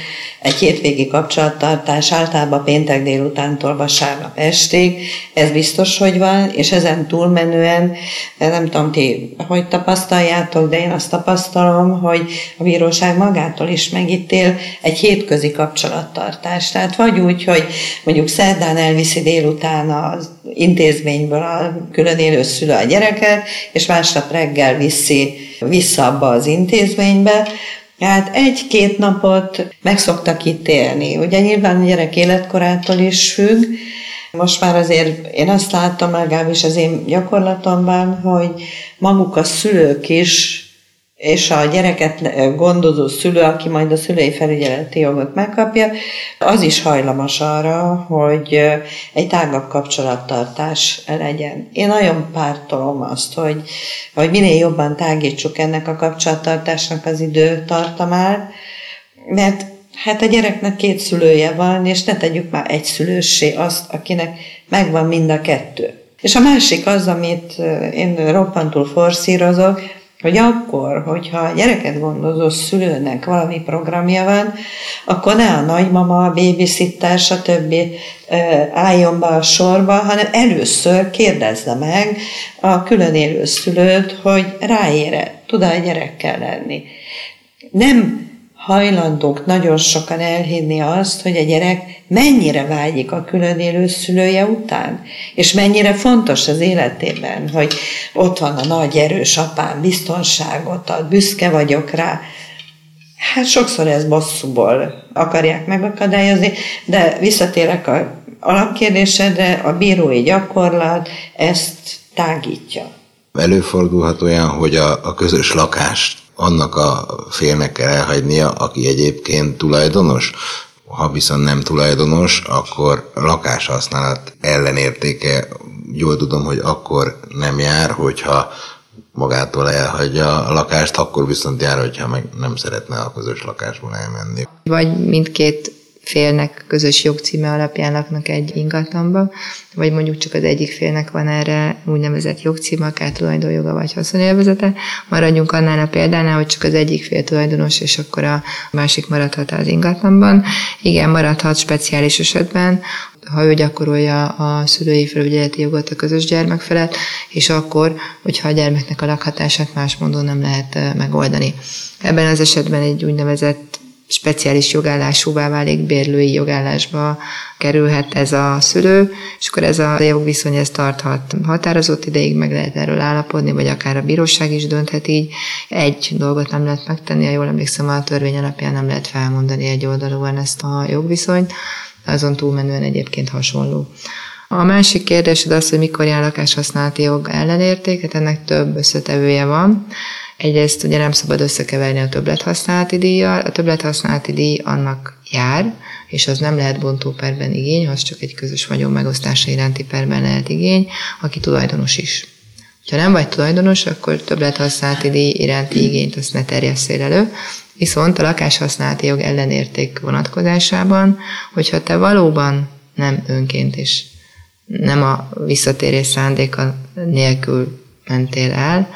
[SPEAKER 3] egy hétvégi kapcsolattartás általában péntek délutántól vasárnap estig, ez biztos, hogy van, és ezen túlmenően, nem tudom ti, hogy tapasztaljátok, de én azt tapasztalom, hogy a bíróság magától is megítél egy hétközi kapcsolattartást. Tehát vagy úgy, hogy mondjuk szerdán elviszi délután az intézményből a külön élő szülő a gyereket, és másnap reggel viszi vissza abba az intézménybe, Hát egy-két napot meg szoktak ítélni. Ugye nyilván a gyerek életkorától is függ. Most már azért én azt látom legalábbis az én gyakorlatomban, hogy maguk a szülők is és a gyereket gondozó szülő, aki majd a szülői felügyeleti jogot megkapja, az is hajlamos arra, hogy egy tágabb kapcsolattartás legyen. Én nagyon pártolom azt, hogy, hogy minél jobban tágítsuk ennek a kapcsolattartásnak az időtartamát, mert hát a gyereknek két szülője van, és ne tegyük már egy szülőssé azt, akinek megvan mind a kettő. És a másik az, amit én roppantul forszírozok, hogy akkor, hogyha a gyereket gondozó szülőnek valami programja van, akkor ne a nagymama, a babysitter, stb. álljon be a sorba, hanem először kérdezze meg a külön élő szülőt, hogy ráére tud a gyerekkel lenni. Nem hajlandók nagyon sokan elhinni azt, hogy a gyerek mennyire vágyik a külön élő szülője után, és mennyire fontos az életében, hogy ott van a nagy erős apám, biztonságot ad, büszke vagyok rá. Hát sokszor ez bosszúból akarják megakadályozni, de visszatérek a alapkérdésedre, a bírói gyakorlat ezt tágítja.
[SPEAKER 1] Előfordulhat olyan, hogy a, a közös lakást annak a félnek kell elhagynia, aki egyébként tulajdonos. Ha viszont nem tulajdonos, akkor lakáshasználat ellenértéke, jól tudom, hogy akkor nem jár, hogyha magától elhagyja a lakást, akkor viszont jár, hogyha meg nem szeretne a közös lakásból elmenni.
[SPEAKER 5] Vagy mindkét félnek közös jogcíme alapján laknak egy ingatlanba, vagy mondjuk csak az egyik félnek van erre úgynevezett jogcíme, akár tulajdonjoga vagy haszonélvezete. Maradjunk annál a példánál, hogy csak az egyik fél tulajdonos, és akkor a másik maradhat az ingatlanban. Igen, maradhat speciális esetben, ha ő gyakorolja a szülői felügyeleti jogot a közös gyermek felett, és akkor, hogyha a gyermeknek a lakhatását más módon nem lehet megoldani. Ebben az esetben egy úgynevezett speciális jogállásúvá válik, bérlői jogállásba kerülhet ez a szülő, és akkor ez a jogviszony ez tarthat határozott ideig, meg lehet erről állapodni, vagy akár a bíróság is dönthet így. Egy dolgot nem lehet megtenni, ha jól emlékszem, a törvény alapján nem lehet felmondani egy oldalúan ezt a jogviszonyt, azon túlmenően egyébként hasonló. A másik kérdésed az, hogy mikor jár lakáshasználati jog ellenértéket, ennek több összetevője van. Egyrészt ugye nem szabad összekeverni a többlethasználati díjjal. A többlethasználati díj annak jár, és az nem lehet bontóperben igény, az csak egy közös vagyon megosztása iránti perben lehet igény, aki tulajdonos is. Ha nem vagy tulajdonos, akkor többlethasználati díj iránti igényt azt ne terjesszél elő. Viszont a lakáshasználati jog ellenérték vonatkozásában, hogyha te valóban nem önként és nem a visszatérés szándéka nélkül mentél el,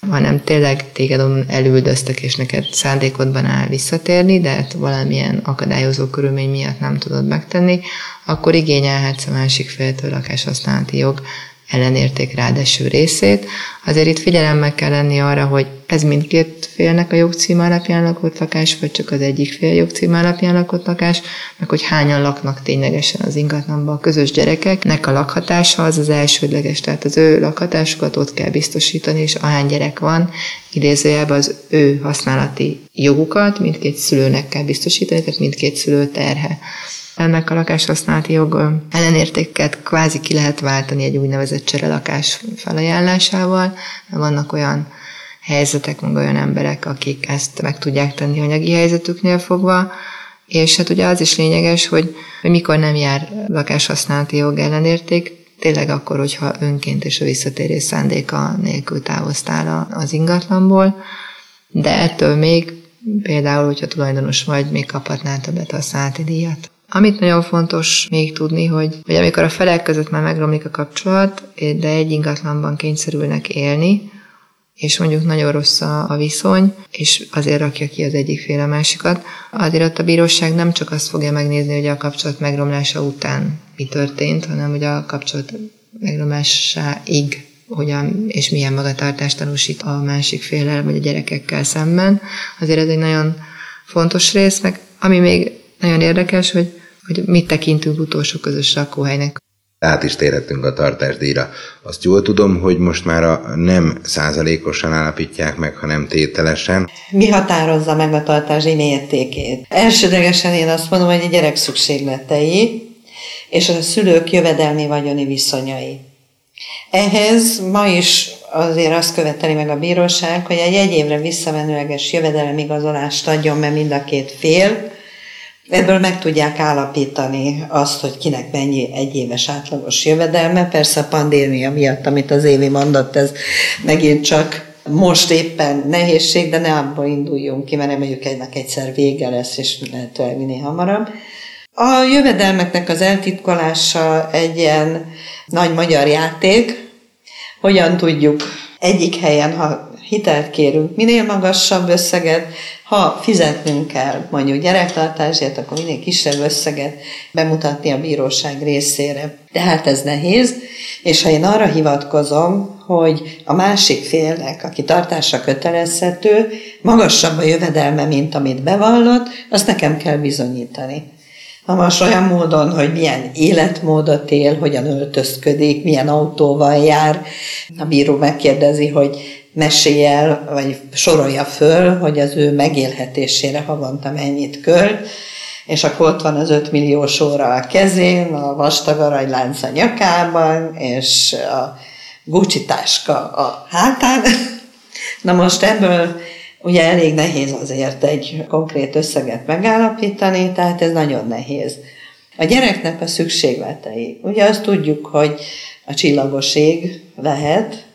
[SPEAKER 5] hanem tényleg téged elüldöztek, és neked szándékodban áll visszatérni, de hát valamilyen akadályozó körülmény miatt nem tudod megtenni, akkor igényelhetsz a másik féltől lakáshasználati jog ellenérték ráadásul részét. Azért itt figyelemmel kell lenni arra, hogy ez mindkét félnek a jogcím alapján lakott lakás, vagy csak az egyik fél jogcím alapján lakott lakás, meg hogy hányan laknak ténylegesen az ingatlanban a közös gyerekeknek a lakhatása az az elsődleges, tehát az ő lakhatásukat ott kell biztosítani, és ahány gyerek van, idézőjelben az ő használati jogukat mindkét szülőnek kell biztosítani, tehát mindkét szülő terhe ennek a lakáshasználati jog ellenértéket kvázi ki lehet váltani egy úgynevezett cserelakás felajánlásával. Vannak olyan helyzetek, meg olyan emberek, akik ezt meg tudják tenni anyagi helyzetüknél fogva, és hát ugye az is lényeges, hogy, hogy mikor nem jár lakáshasználati jog ellenérték, tényleg akkor, hogyha önként és a visszatérés szándéka nélkül távoztál az ingatlanból, de ettől még például, hogyha tulajdonos vagy, még kaphatnál többet használati díjat. Amit nagyon fontos még tudni, hogy, hogy amikor a felek között már megromlik a kapcsolat, de egy ingatlanban kényszerülnek élni, és mondjuk nagyon rossz a, a viszony, és azért rakja ki az egyik fél a másikat, azért ott a bíróság nem csak azt fogja megnézni, hogy a kapcsolat megromlása után mi történt, hanem hogy a kapcsolat megromlásáig hogyan és milyen magatartást tanúsít a másik félel vagy a gyerekekkel szemben. Azért ez egy nagyon fontos rész, meg ami még nagyon érdekes, hogy, hogy mit tekintünk utolsó közös lakóhelynek.
[SPEAKER 1] Át is térhetünk a tartásdíjra. Azt jól tudom, hogy most már a nem százalékosan állapítják meg, hanem tételesen.
[SPEAKER 3] Mi határozza meg a tartásdíj mértékét? Elsődlegesen én azt mondom, hogy a gyerek szükségletei és a szülők jövedelmi vagyoni viszonyai. Ehhez ma is azért azt követeli meg a bíróság, hogy egy egy évre visszamenőleges jövedelemigazolást adjon be mind a két fél, Ebből meg tudják állapítani azt, hogy kinek mennyi egyéves átlagos jövedelme. Persze a pandémia miatt, amit az Évi mondott, ez megint csak most éppen nehézség, de ne abból induljunk ki, mert reméljük egynek egyszer vége lesz, és lehetőleg minél hamarabb. A jövedelmeknek az eltitkolása egy ilyen nagy magyar játék. Hogyan tudjuk egyik helyen, ha hitelt kérünk, minél magasabb összeget, ha fizetnünk kell mondjuk gyerektartásért, akkor minél kisebb összeget bemutatni a bíróság részére. Tehát ez nehéz, és ha én arra hivatkozom, hogy a másik félnek, aki tartásra kötelezhető, magasabb a jövedelme, mint amit bevallott, azt nekem kell bizonyítani. Ha most olyan módon, hogy milyen életmódot él, hogyan öltözködik, milyen autóval jár, a bíró megkérdezi, hogy mesélj el, vagy sorolja föl, hogy az ő megélhetésére havonta mennyit költ, és akkor ott van az 5 milliós óra a kezén, a vastag aranylánc a nyakában, és a Gucci táska a hátán. Na most ebből ugye elég nehéz azért egy konkrét összeget megállapítani, tehát ez nagyon nehéz. A gyereknek a szükségletei. Ugye azt tudjuk, hogy a csillagos ég lehet,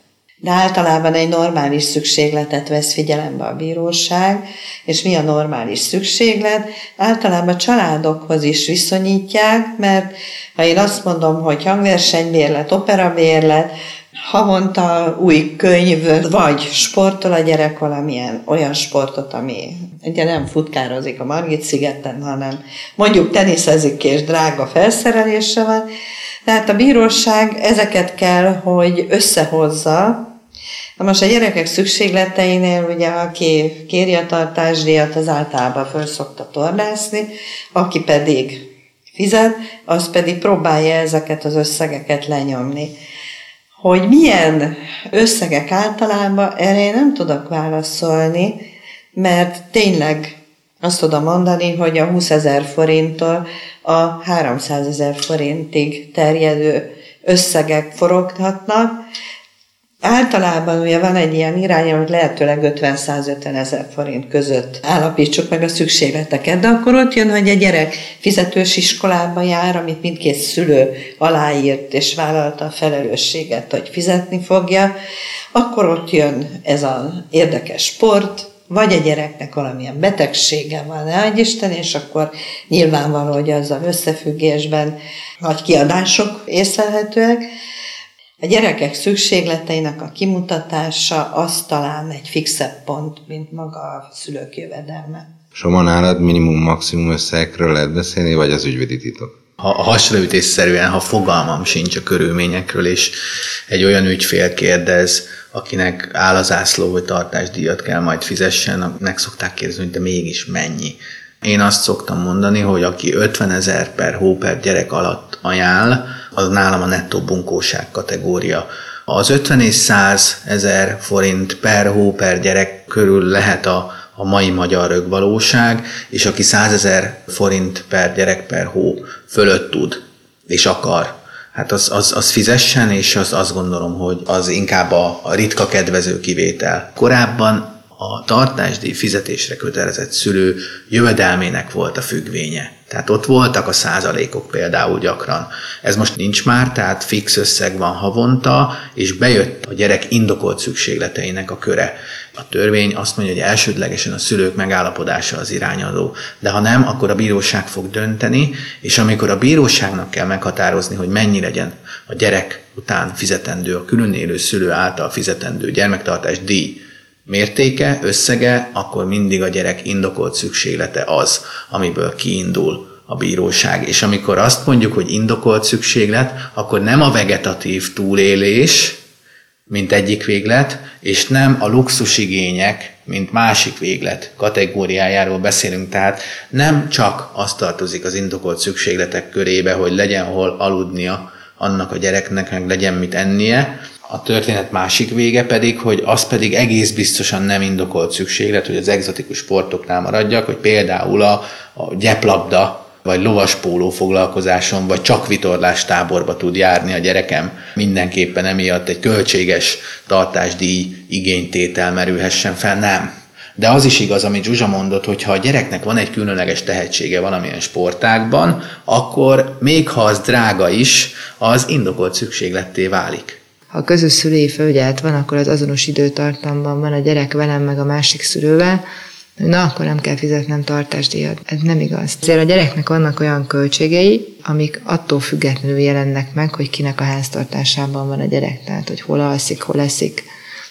[SPEAKER 3] de általában egy normális szükségletet vesz figyelembe a bíróság, és mi a normális szükséglet? Általában családokhoz is viszonyítják, mert ha én azt mondom, hogy hangversenybérlet, operabérlet, havonta új könyv, vagy sportol a gyerek valamilyen olyan sportot, ami ugye nem futkározik a Margit szigeten, hanem mondjuk teniszezik és drága felszerelése van. Tehát a bíróság ezeket kell, hogy összehozza, Na most a gyerekek szükségleteinél, ugye aki kéri a tartásdíjat, az általában föl szokta tornászni, aki pedig fizet, az pedig próbálja ezeket az összegeket lenyomni. Hogy milyen összegek általában, erre én nem tudok válaszolni, mert tényleg azt tudom mondani, hogy a 20 ezer forinttól a 300 ezer forintig terjedő összegek foroghatnak, Általában ugye van egy ilyen irány, hogy lehetőleg 50-150 ezer forint között állapítsuk meg a szükségleteket, de akkor ott jön, hogy a gyerek fizetős iskolába jár, amit mindkét szülő aláírt és vállalta a felelősséget, hogy fizetni fogja, akkor ott jön ez az érdekes sport, vagy a gyereknek valamilyen betegsége van, ne Isten, és akkor nyilvánvaló, hogy azzal összefüggésben nagy kiadások észlelhetőek, a gyerekek szükségleteinek a kimutatása az talán egy fixebb pont, mint maga a szülők jövedelme.
[SPEAKER 1] Soma nálad minimum-maximum összegekről lehet beszélni, vagy az ügyvédi titok?
[SPEAKER 4] Ha hasraütésszerűen, ha fogalmam sincs a körülményekről, és egy olyan ügyfél kérdez, akinek áll az ászló, hogy tartásdíjat kell majd fizessen, meg szokták kérdezni, hogy de mégis mennyi. Én azt szoktam mondani, hogy aki 50 ezer per hó per gyerek alatt ajánl, az nálam a nettó bunkóság kategória. Az 50 és 100 ezer forint per hó per gyerek körül lehet a, a mai magyar rögvalóság, és aki 100 ezer forint per gyerek per hó fölött tud és akar, hát az, az, az fizessen, és az, azt gondolom, hogy az inkább a, a ritka kedvező kivétel. Korábban a tartásdíj fizetésre kötelezett szülő jövedelmének volt a függvénye. Tehát ott voltak a százalékok például gyakran. Ez most nincs már, tehát fix összeg van havonta, és bejött a gyerek indokolt szükségleteinek a köre. A törvény azt mondja, hogy elsődlegesen a szülők megállapodása az irányadó, de ha nem, akkor a bíróság fog dönteni, és amikor a bíróságnak kell meghatározni, hogy mennyi legyen a gyerek után fizetendő, a külön élő szülő által fizetendő gyermektartás díj, mértéke, összege, akkor mindig a gyerek indokolt szükséglete az, amiből kiindul a bíróság. És amikor azt mondjuk, hogy indokolt szükséglet, akkor nem a vegetatív túlélés, mint egyik véglet, és nem a luxusigények, mint másik véglet kategóriájáról beszélünk. Tehát nem csak azt tartozik az indokolt szükségletek körébe, hogy legyen hol aludnia annak a gyereknek, meg legyen mit ennie, a történet másik vége pedig, hogy az pedig egész biztosan nem indokolt szükséglet, hogy az egzotikus sportoknál maradjak, hogy például a, a gyeplabda vagy lovaspóló foglalkozáson, vagy csak vitorlás táborba tud járni a gyerekem, mindenképpen emiatt egy költséges tartásdíj igénytétel merülhessen fel. Nem. De az is igaz, amit Zsuzsa mondott, hogy ha a gyereknek van egy különleges tehetsége valamilyen sportágban, akkor még ha az drága is, az indokolt szükségletté válik.
[SPEAKER 5] Ha közös szülői felügyelet van, akkor az azonos időtartamban van a gyerek velem meg a másik szülővel, na, akkor nem kell fizetnem tartásdíjat. Ez nem igaz. Ezért a gyereknek vannak olyan költségei, amik attól függetlenül jelennek meg, hogy kinek a háztartásában van a gyerek. Tehát, hogy hol alszik, hol eszik.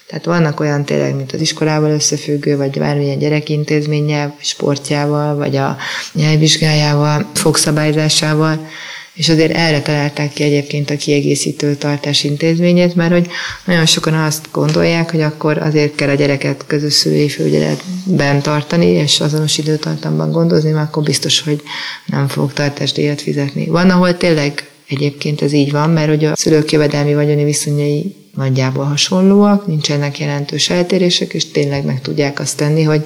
[SPEAKER 5] Tehát vannak olyan tényleg, mint az iskolával összefüggő, vagy bármilyen gyerekintézménnyel, sportjával, vagy a nyelvvizsgájával, fogszabályzásával, és azért erre találták ki egyébként a kiegészítő tartás intézményét, mert hogy nagyon sokan azt gondolják, hogy akkor azért kell a gyereket közös szülői felügyeletben tartani, és azonos időtartamban gondozni, mert akkor biztos, hogy nem fog tartásdíjat fizetni. Van, ahol tényleg egyébként ez így van, mert hogy a szülők jövedelmi vagyoni viszonyai nagyjából hasonlóak, nincsenek jelentős eltérések, és tényleg meg tudják azt tenni, hogy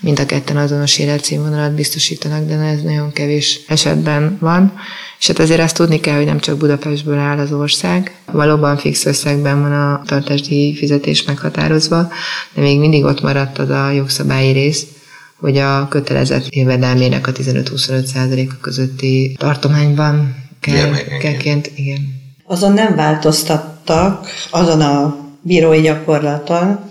[SPEAKER 5] mind a ketten azonos életszínvonalat biztosítanak, de ez nagyon kevés esetben van. És hát azért azt tudni kell, hogy nem csak Budapestből áll az ország, valóban fix összegben van a tartásdíj fizetés meghatározva, de még mindig ott maradt az a jogszabályi rész, hogy a kötelezett jövedelmének a 15-25 százaléka közötti tartományban kellként, igen.
[SPEAKER 3] Azon nem változtattak, azon a bírói gyakorlaton,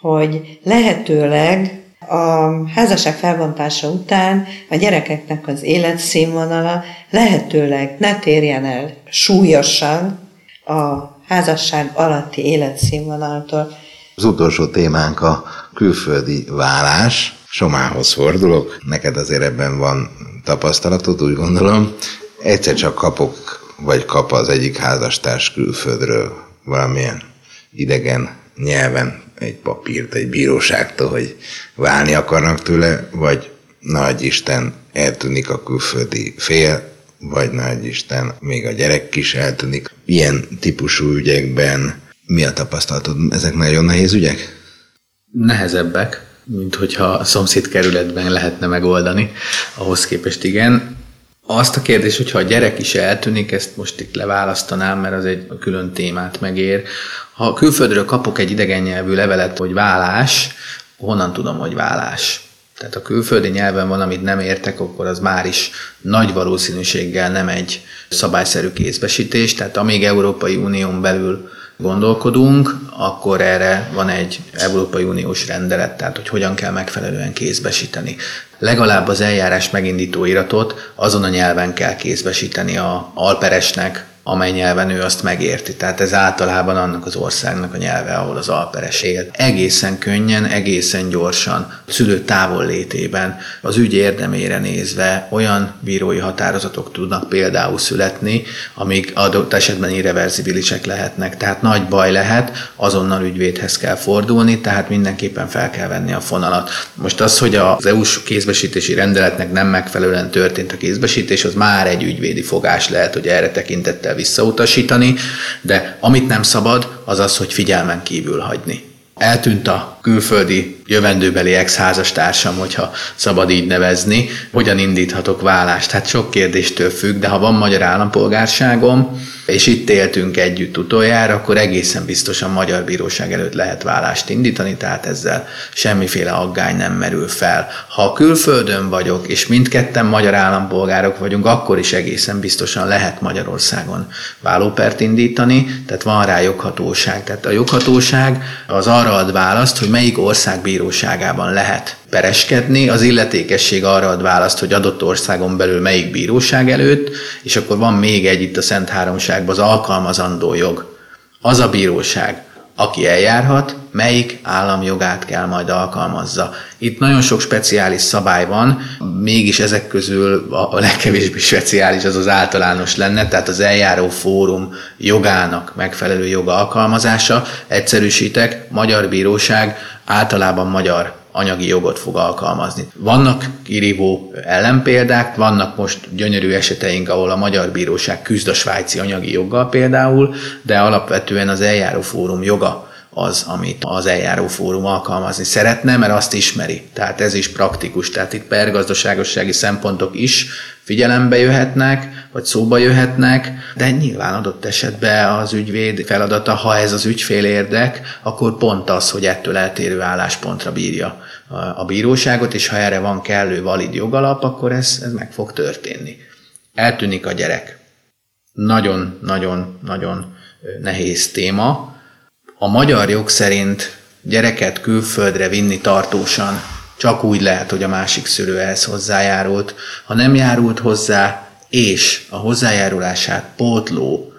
[SPEAKER 3] hogy lehetőleg a házasság felbontása után a gyerekeknek az életszínvonala lehetőleg ne térjen el súlyosan a házasság alatti életszínvonaltól.
[SPEAKER 1] Az utolsó témánk a külföldi vállás. Somához fordulok, neked azért ebben van tapasztalatod, úgy gondolom. Egyszer csak kapok, vagy kap az egyik házastárs külföldről valamilyen idegen nyelven egy papírt egy bíróságtól, hogy válni akarnak tőle, vagy nagy Isten eltűnik a külföldi fél, vagy nagy Isten még a gyerek is eltűnik. Ilyen típusú ügyekben mi a tapasztalatod? Ezek nagyon nehéz ügyek?
[SPEAKER 4] Nehezebbek, mint hogyha a szomszéd kerületben lehetne megoldani. Ahhoz képest igen. Azt a kérdés, hogyha a gyerek is eltűnik, ezt most itt leválasztanám, mert az egy külön témát megér. Ha külföldről kapok egy idegen nyelvű levelet, hogy vállás, honnan tudom, hogy vállás? Tehát a külföldi nyelven van, amit nem értek, akkor az már is nagy valószínűséggel nem egy szabályszerű kézbesítés. Tehát amíg Európai Unión belül gondolkodunk, akkor erre van egy Európai Uniós rendelet, tehát hogy hogyan kell megfelelően kézbesíteni. Legalább az eljárás megindító iratot azon a nyelven kell kézbesíteni a alperesnek, amely nyelven ő azt megérti. Tehát ez általában annak az országnak a nyelve, ahol az alperes él. Egészen könnyen, egészen gyorsan, szülő távollétében, az ügy érdemére nézve olyan bírói határozatok tudnak például születni, amik adott esetben irreverzibilisek lehetnek. Tehát nagy baj lehet, azonnal ügyvédhez kell fordulni, tehát mindenképpen fel kell venni a fonalat. Most az, hogy az EU-s kézbesítési rendeletnek nem megfelelően történt a kézbesítés, az már egy ügyvédi fogás lehet, hogy erre tekintettel visszautasítani, de amit nem szabad, az az, hogy figyelmen kívül hagyni. Eltűnt a külföldi jövendőbeli ex-házastársam, hogyha szabad így nevezni, hogyan indíthatok vállást? Hát sok kérdéstől függ, de ha van magyar állampolgárságom, és itt éltünk együtt utoljára, akkor egészen biztosan magyar bíróság előtt lehet vállást indítani, tehát ezzel semmiféle aggály nem merül fel. Ha külföldön vagyok, és mindketten magyar állampolgárok vagyunk, akkor is egészen biztosan lehet Magyarországon vállópert indítani, tehát van rá joghatóság. Tehát a joghatóság az arra ad választ, hogy melyik ország bíróságában lehet pereskedni, az illetékesség arra ad választ, hogy adott országon belül melyik bíróság előtt, és akkor van még egy itt a Szent Háromságban, az alkalmazandó jog. Az a bíróság, aki eljárhat, melyik államjogát kell majd alkalmazza. Itt nagyon sok speciális szabály van, mégis ezek közül a legkevésbé speciális az az általános lenne, tehát az eljáró fórum jogának megfelelő joga alkalmazása. Egyszerűsítek, magyar bíróság általában magyar anyagi jogot fog alkalmazni. Vannak kirívó ellenpéldák, vannak most gyönyörű eseteink, ahol a Magyar Bíróság küzd a svájci anyagi joggal például, de alapvetően az eljáró fórum joga az, amit az eljáró fórum alkalmazni szeretne, mert azt ismeri. Tehát ez is praktikus. Tehát itt pergazdaságossági szempontok is figyelembe jöhetnek, vagy szóba jöhetnek, de nyilván adott esetben az ügyvéd feladata, ha ez az ügyfél érdek, akkor pont az, hogy ettől eltérő álláspontra bírja a bíróságot, és ha erre van kellő valid jogalap, akkor ez, ez meg fog történni. Eltűnik a gyerek. Nagyon-nagyon-nagyon nehéz téma. A magyar jog szerint gyereket külföldre vinni tartósan csak úgy lehet, hogy a másik szülő ehhez hozzájárult. Ha nem járult hozzá, és a hozzájárulását pótló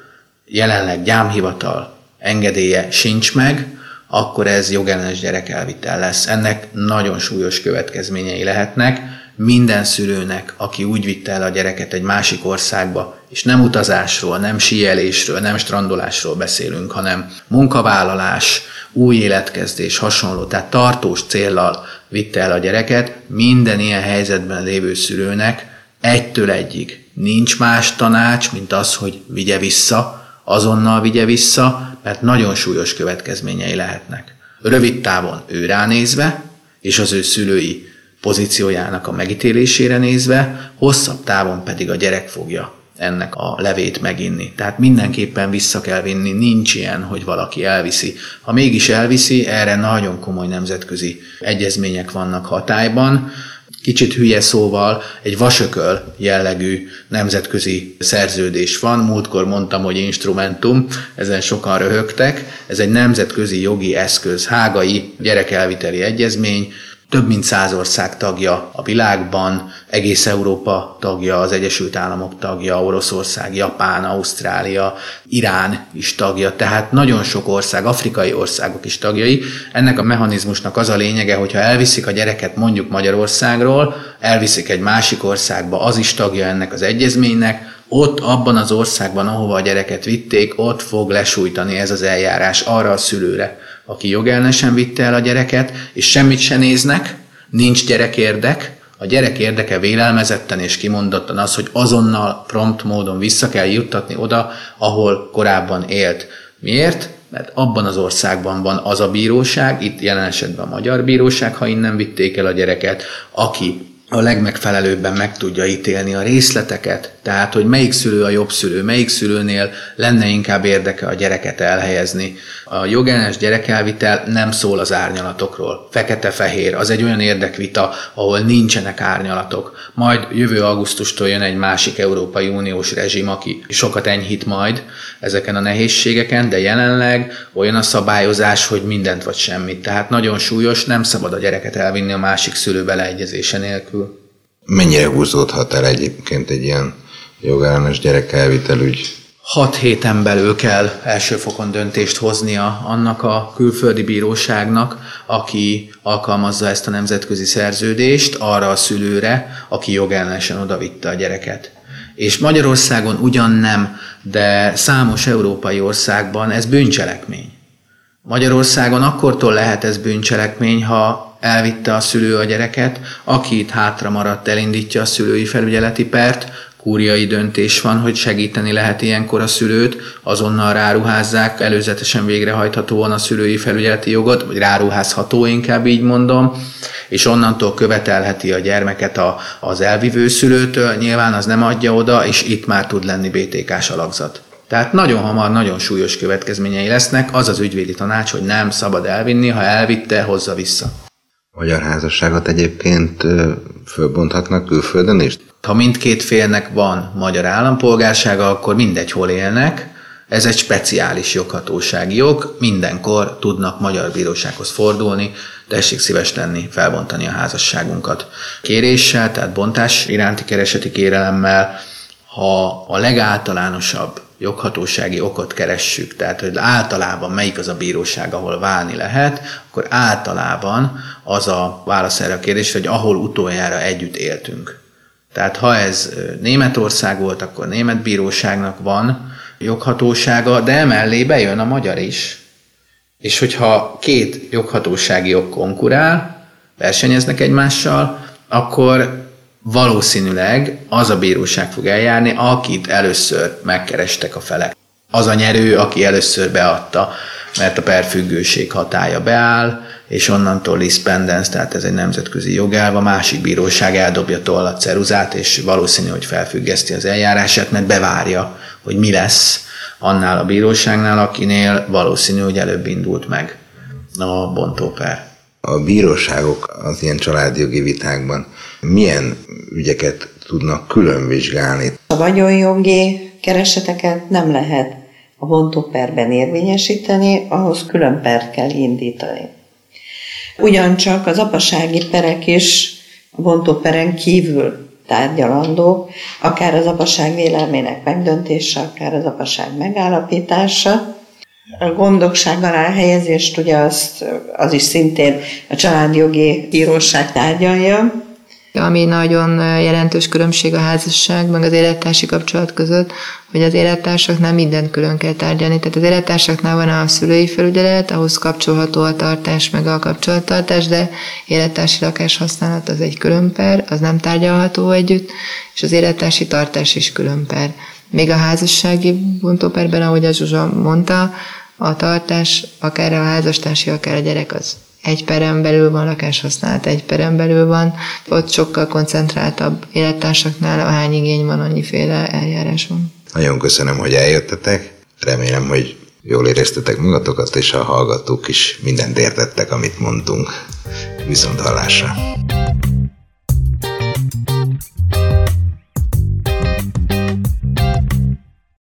[SPEAKER 4] jelenleg gyámhivatal engedélye sincs meg, akkor ez jogellenes gyerekelvitel lesz. Ennek nagyon súlyos következményei lehetnek. Minden szülőnek, aki úgy vitte el a gyereket egy másik országba, és nem utazásról, nem síelésről, nem strandolásról beszélünk, hanem munkavállalás, új életkezdés, hasonló, tehát tartós céllal vitte el a gyereket, minden ilyen helyzetben lévő szülőnek egytől egyig nincs más tanács, mint az, hogy vigye vissza, azonnal vigye vissza, mert nagyon súlyos következményei lehetnek. Rövid távon ő ránézve, és az ő szülői pozíciójának a megítélésére nézve, hosszabb távon pedig a gyerek fogja ennek a levét meginni. Tehát mindenképpen vissza kell vinni, nincs ilyen, hogy valaki elviszi. Ha mégis elviszi, erre nagyon komoly nemzetközi egyezmények vannak hatályban, Kicsit hülye szóval egy vasököl jellegű nemzetközi szerződés van. Múltkor mondtam, hogy instrumentum, ezen sokan röhögtek. Ez egy nemzetközi jogi eszköz, hágai gyerekelviteli egyezmény, több mint száz ország tagja a világban, egész Európa tagja, az Egyesült Államok tagja, Oroszország, Japán, Ausztrália, Irán is tagja, tehát nagyon sok ország, afrikai országok is tagjai. Ennek a mechanizmusnak az a lényege, hogyha elviszik a gyereket mondjuk Magyarországról, elviszik egy másik országba, az is tagja ennek az egyezménynek, ott abban az országban, ahova a gyereket vitték, ott fog lesújtani ez az eljárás arra a szülőre, aki jogellenesen vitte el a gyereket, és semmit se néznek, nincs gyerekérdek, a gyerek érdeke vélelmezetten és kimondottan az, hogy azonnal prompt módon vissza kell juttatni oda, ahol korábban élt. Miért? Mert abban az országban van az a bíróság, itt jelen esetben a magyar bíróság, ha innen vitték el a gyereket, aki a legmegfelelőbben meg tudja ítélni a részleteket, tehát hogy melyik szülő a jobb szülő, melyik szülőnél lenne inkább érdeke a gyereket elhelyezni. A jogellenes gyerekelvitel nem szól az árnyalatokról. Fekete-fehér, az egy olyan érdekvita, ahol nincsenek árnyalatok. Majd jövő augusztustól jön egy másik Európai Uniós rezsim, aki sokat enyhít majd ezeken a nehézségeken, de jelenleg olyan a szabályozás, hogy mindent vagy semmit. Tehát nagyon súlyos, nem szabad a gyereket elvinni a másik szülő beleegyezése nélkül.
[SPEAKER 1] Mennyire húzódhat el egyébként egy ilyen jogellenes gyerekelvitelügy?
[SPEAKER 4] Hat héten belül kell elsőfokon döntést hoznia annak a külföldi bíróságnak, aki alkalmazza ezt a nemzetközi szerződést arra a szülőre, aki jogellenesen odavitte a gyereket. És Magyarországon ugyan nem, de számos európai országban ez bűncselekmény. Magyarországon akkortól lehet ez bűncselekmény, ha elvitte a szülő a gyereket, aki itt hátra maradt, elindítja a szülői felügyeleti pert, kúriai döntés van, hogy segíteni lehet ilyenkor a szülőt, azonnal ráruházzák előzetesen végrehajthatóan a szülői felügyeleti jogot, vagy ráruházható inkább így mondom, és onnantól követelheti a gyermeket a, az elvivő szülőtől, nyilván az nem adja oda, és itt már tud lenni BTK-s alakzat. Tehát nagyon hamar, nagyon súlyos következményei lesznek, az az ügyvédi tanács, hogy nem szabad elvinni, ha elvitte, hozza vissza.
[SPEAKER 1] Magyar házasságot egyébként fölbonthatnak külföldön is?
[SPEAKER 4] Ha mindkét félnek van magyar állampolgársága, akkor mindegy, hol élnek. Ez egy speciális joghatósági jog, mindenkor tudnak magyar bírósághoz fordulni, tessék szíves lenni, felbontani a házasságunkat. Kéréssel, tehát bontás iránti kereseti kérelemmel, ha a legáltalánosabb joghatósági okot keressük, tehát hogy általában melyik az a bíróság, ahol válni lehet, akkor általában az a válasz erre a kérdésre, hogy ahol utoljára együtt éltünk. Tehát ha ez Németország volt, akkor német bíróságnak van joghatósága, de emellé bejön a magyar is. És hogyha két joghatósági jog konkurál, versenyeznek egymással, akkor valószínűleg az a bíróság fog eljárni, akit először megkerestek a felek. Az a nyerő, aki először beadta, mert a perfüggőség hatája beáll, és onnantól lispendence, tehát ez egy nemzetközi jogelv, a másik bíróság eldobja toll a ceruzát, és valószínű, hogy felfüggeszti az eljárását, mert bevárja, hogy mi lesz annál a bíróságnál, akinél valószínű, hogy előbb indult meg a bontóper.
[SPEAKER 1] A bíróságok az ilyen családjogi vitákban milyen ügyeket tudnak külön vizsgálni?
[SPEAKER 3] A vagyonjogi kereseteket nem lehet a bontóperben érvényesíteni, ahhoz külön pert kell indítani. Ugyancsak az apasági perek is a bontóperen kívül tárgyalandó, akár az apaság vélelmének megdöntése, akár az apaság megállapítása. A gondokság alá helyezést ugye az, az is szintén a családjogi bíróság tárgyalja.
[SPEAKER 5] Ami nagyon jelentős különbség a házasság meg az élettársi kapcsolat között, hogy az élettársaknál mindent külön kell tárgyalni. Tehát az élettársaknál van a szülői felügyelet, ahhoz kapcsolható a tartás meg a kapcsolattartás, de élettársi lakás használat az egy külön per, az nem tárgyalható együtt, és az élettársi tartás is külön per. Még a házassági bontóperben, ahogy a Zsuzsa mondta, a tartás, akár a házastársi, akár a gyerek az egy perem belül van, lakáshasználat egy perem belül van, ott sokkal koncentráltabb élettársaknál, ahány igény van, annyiféle eljárás van.
[SPEAKER 1] Nagyon köszönöm, hogy eljöttetek. Remélem, hogy jól éreztetek magatokat, és a hallgatók is mindent értettek, amit mondtunk. Viszont hallásra!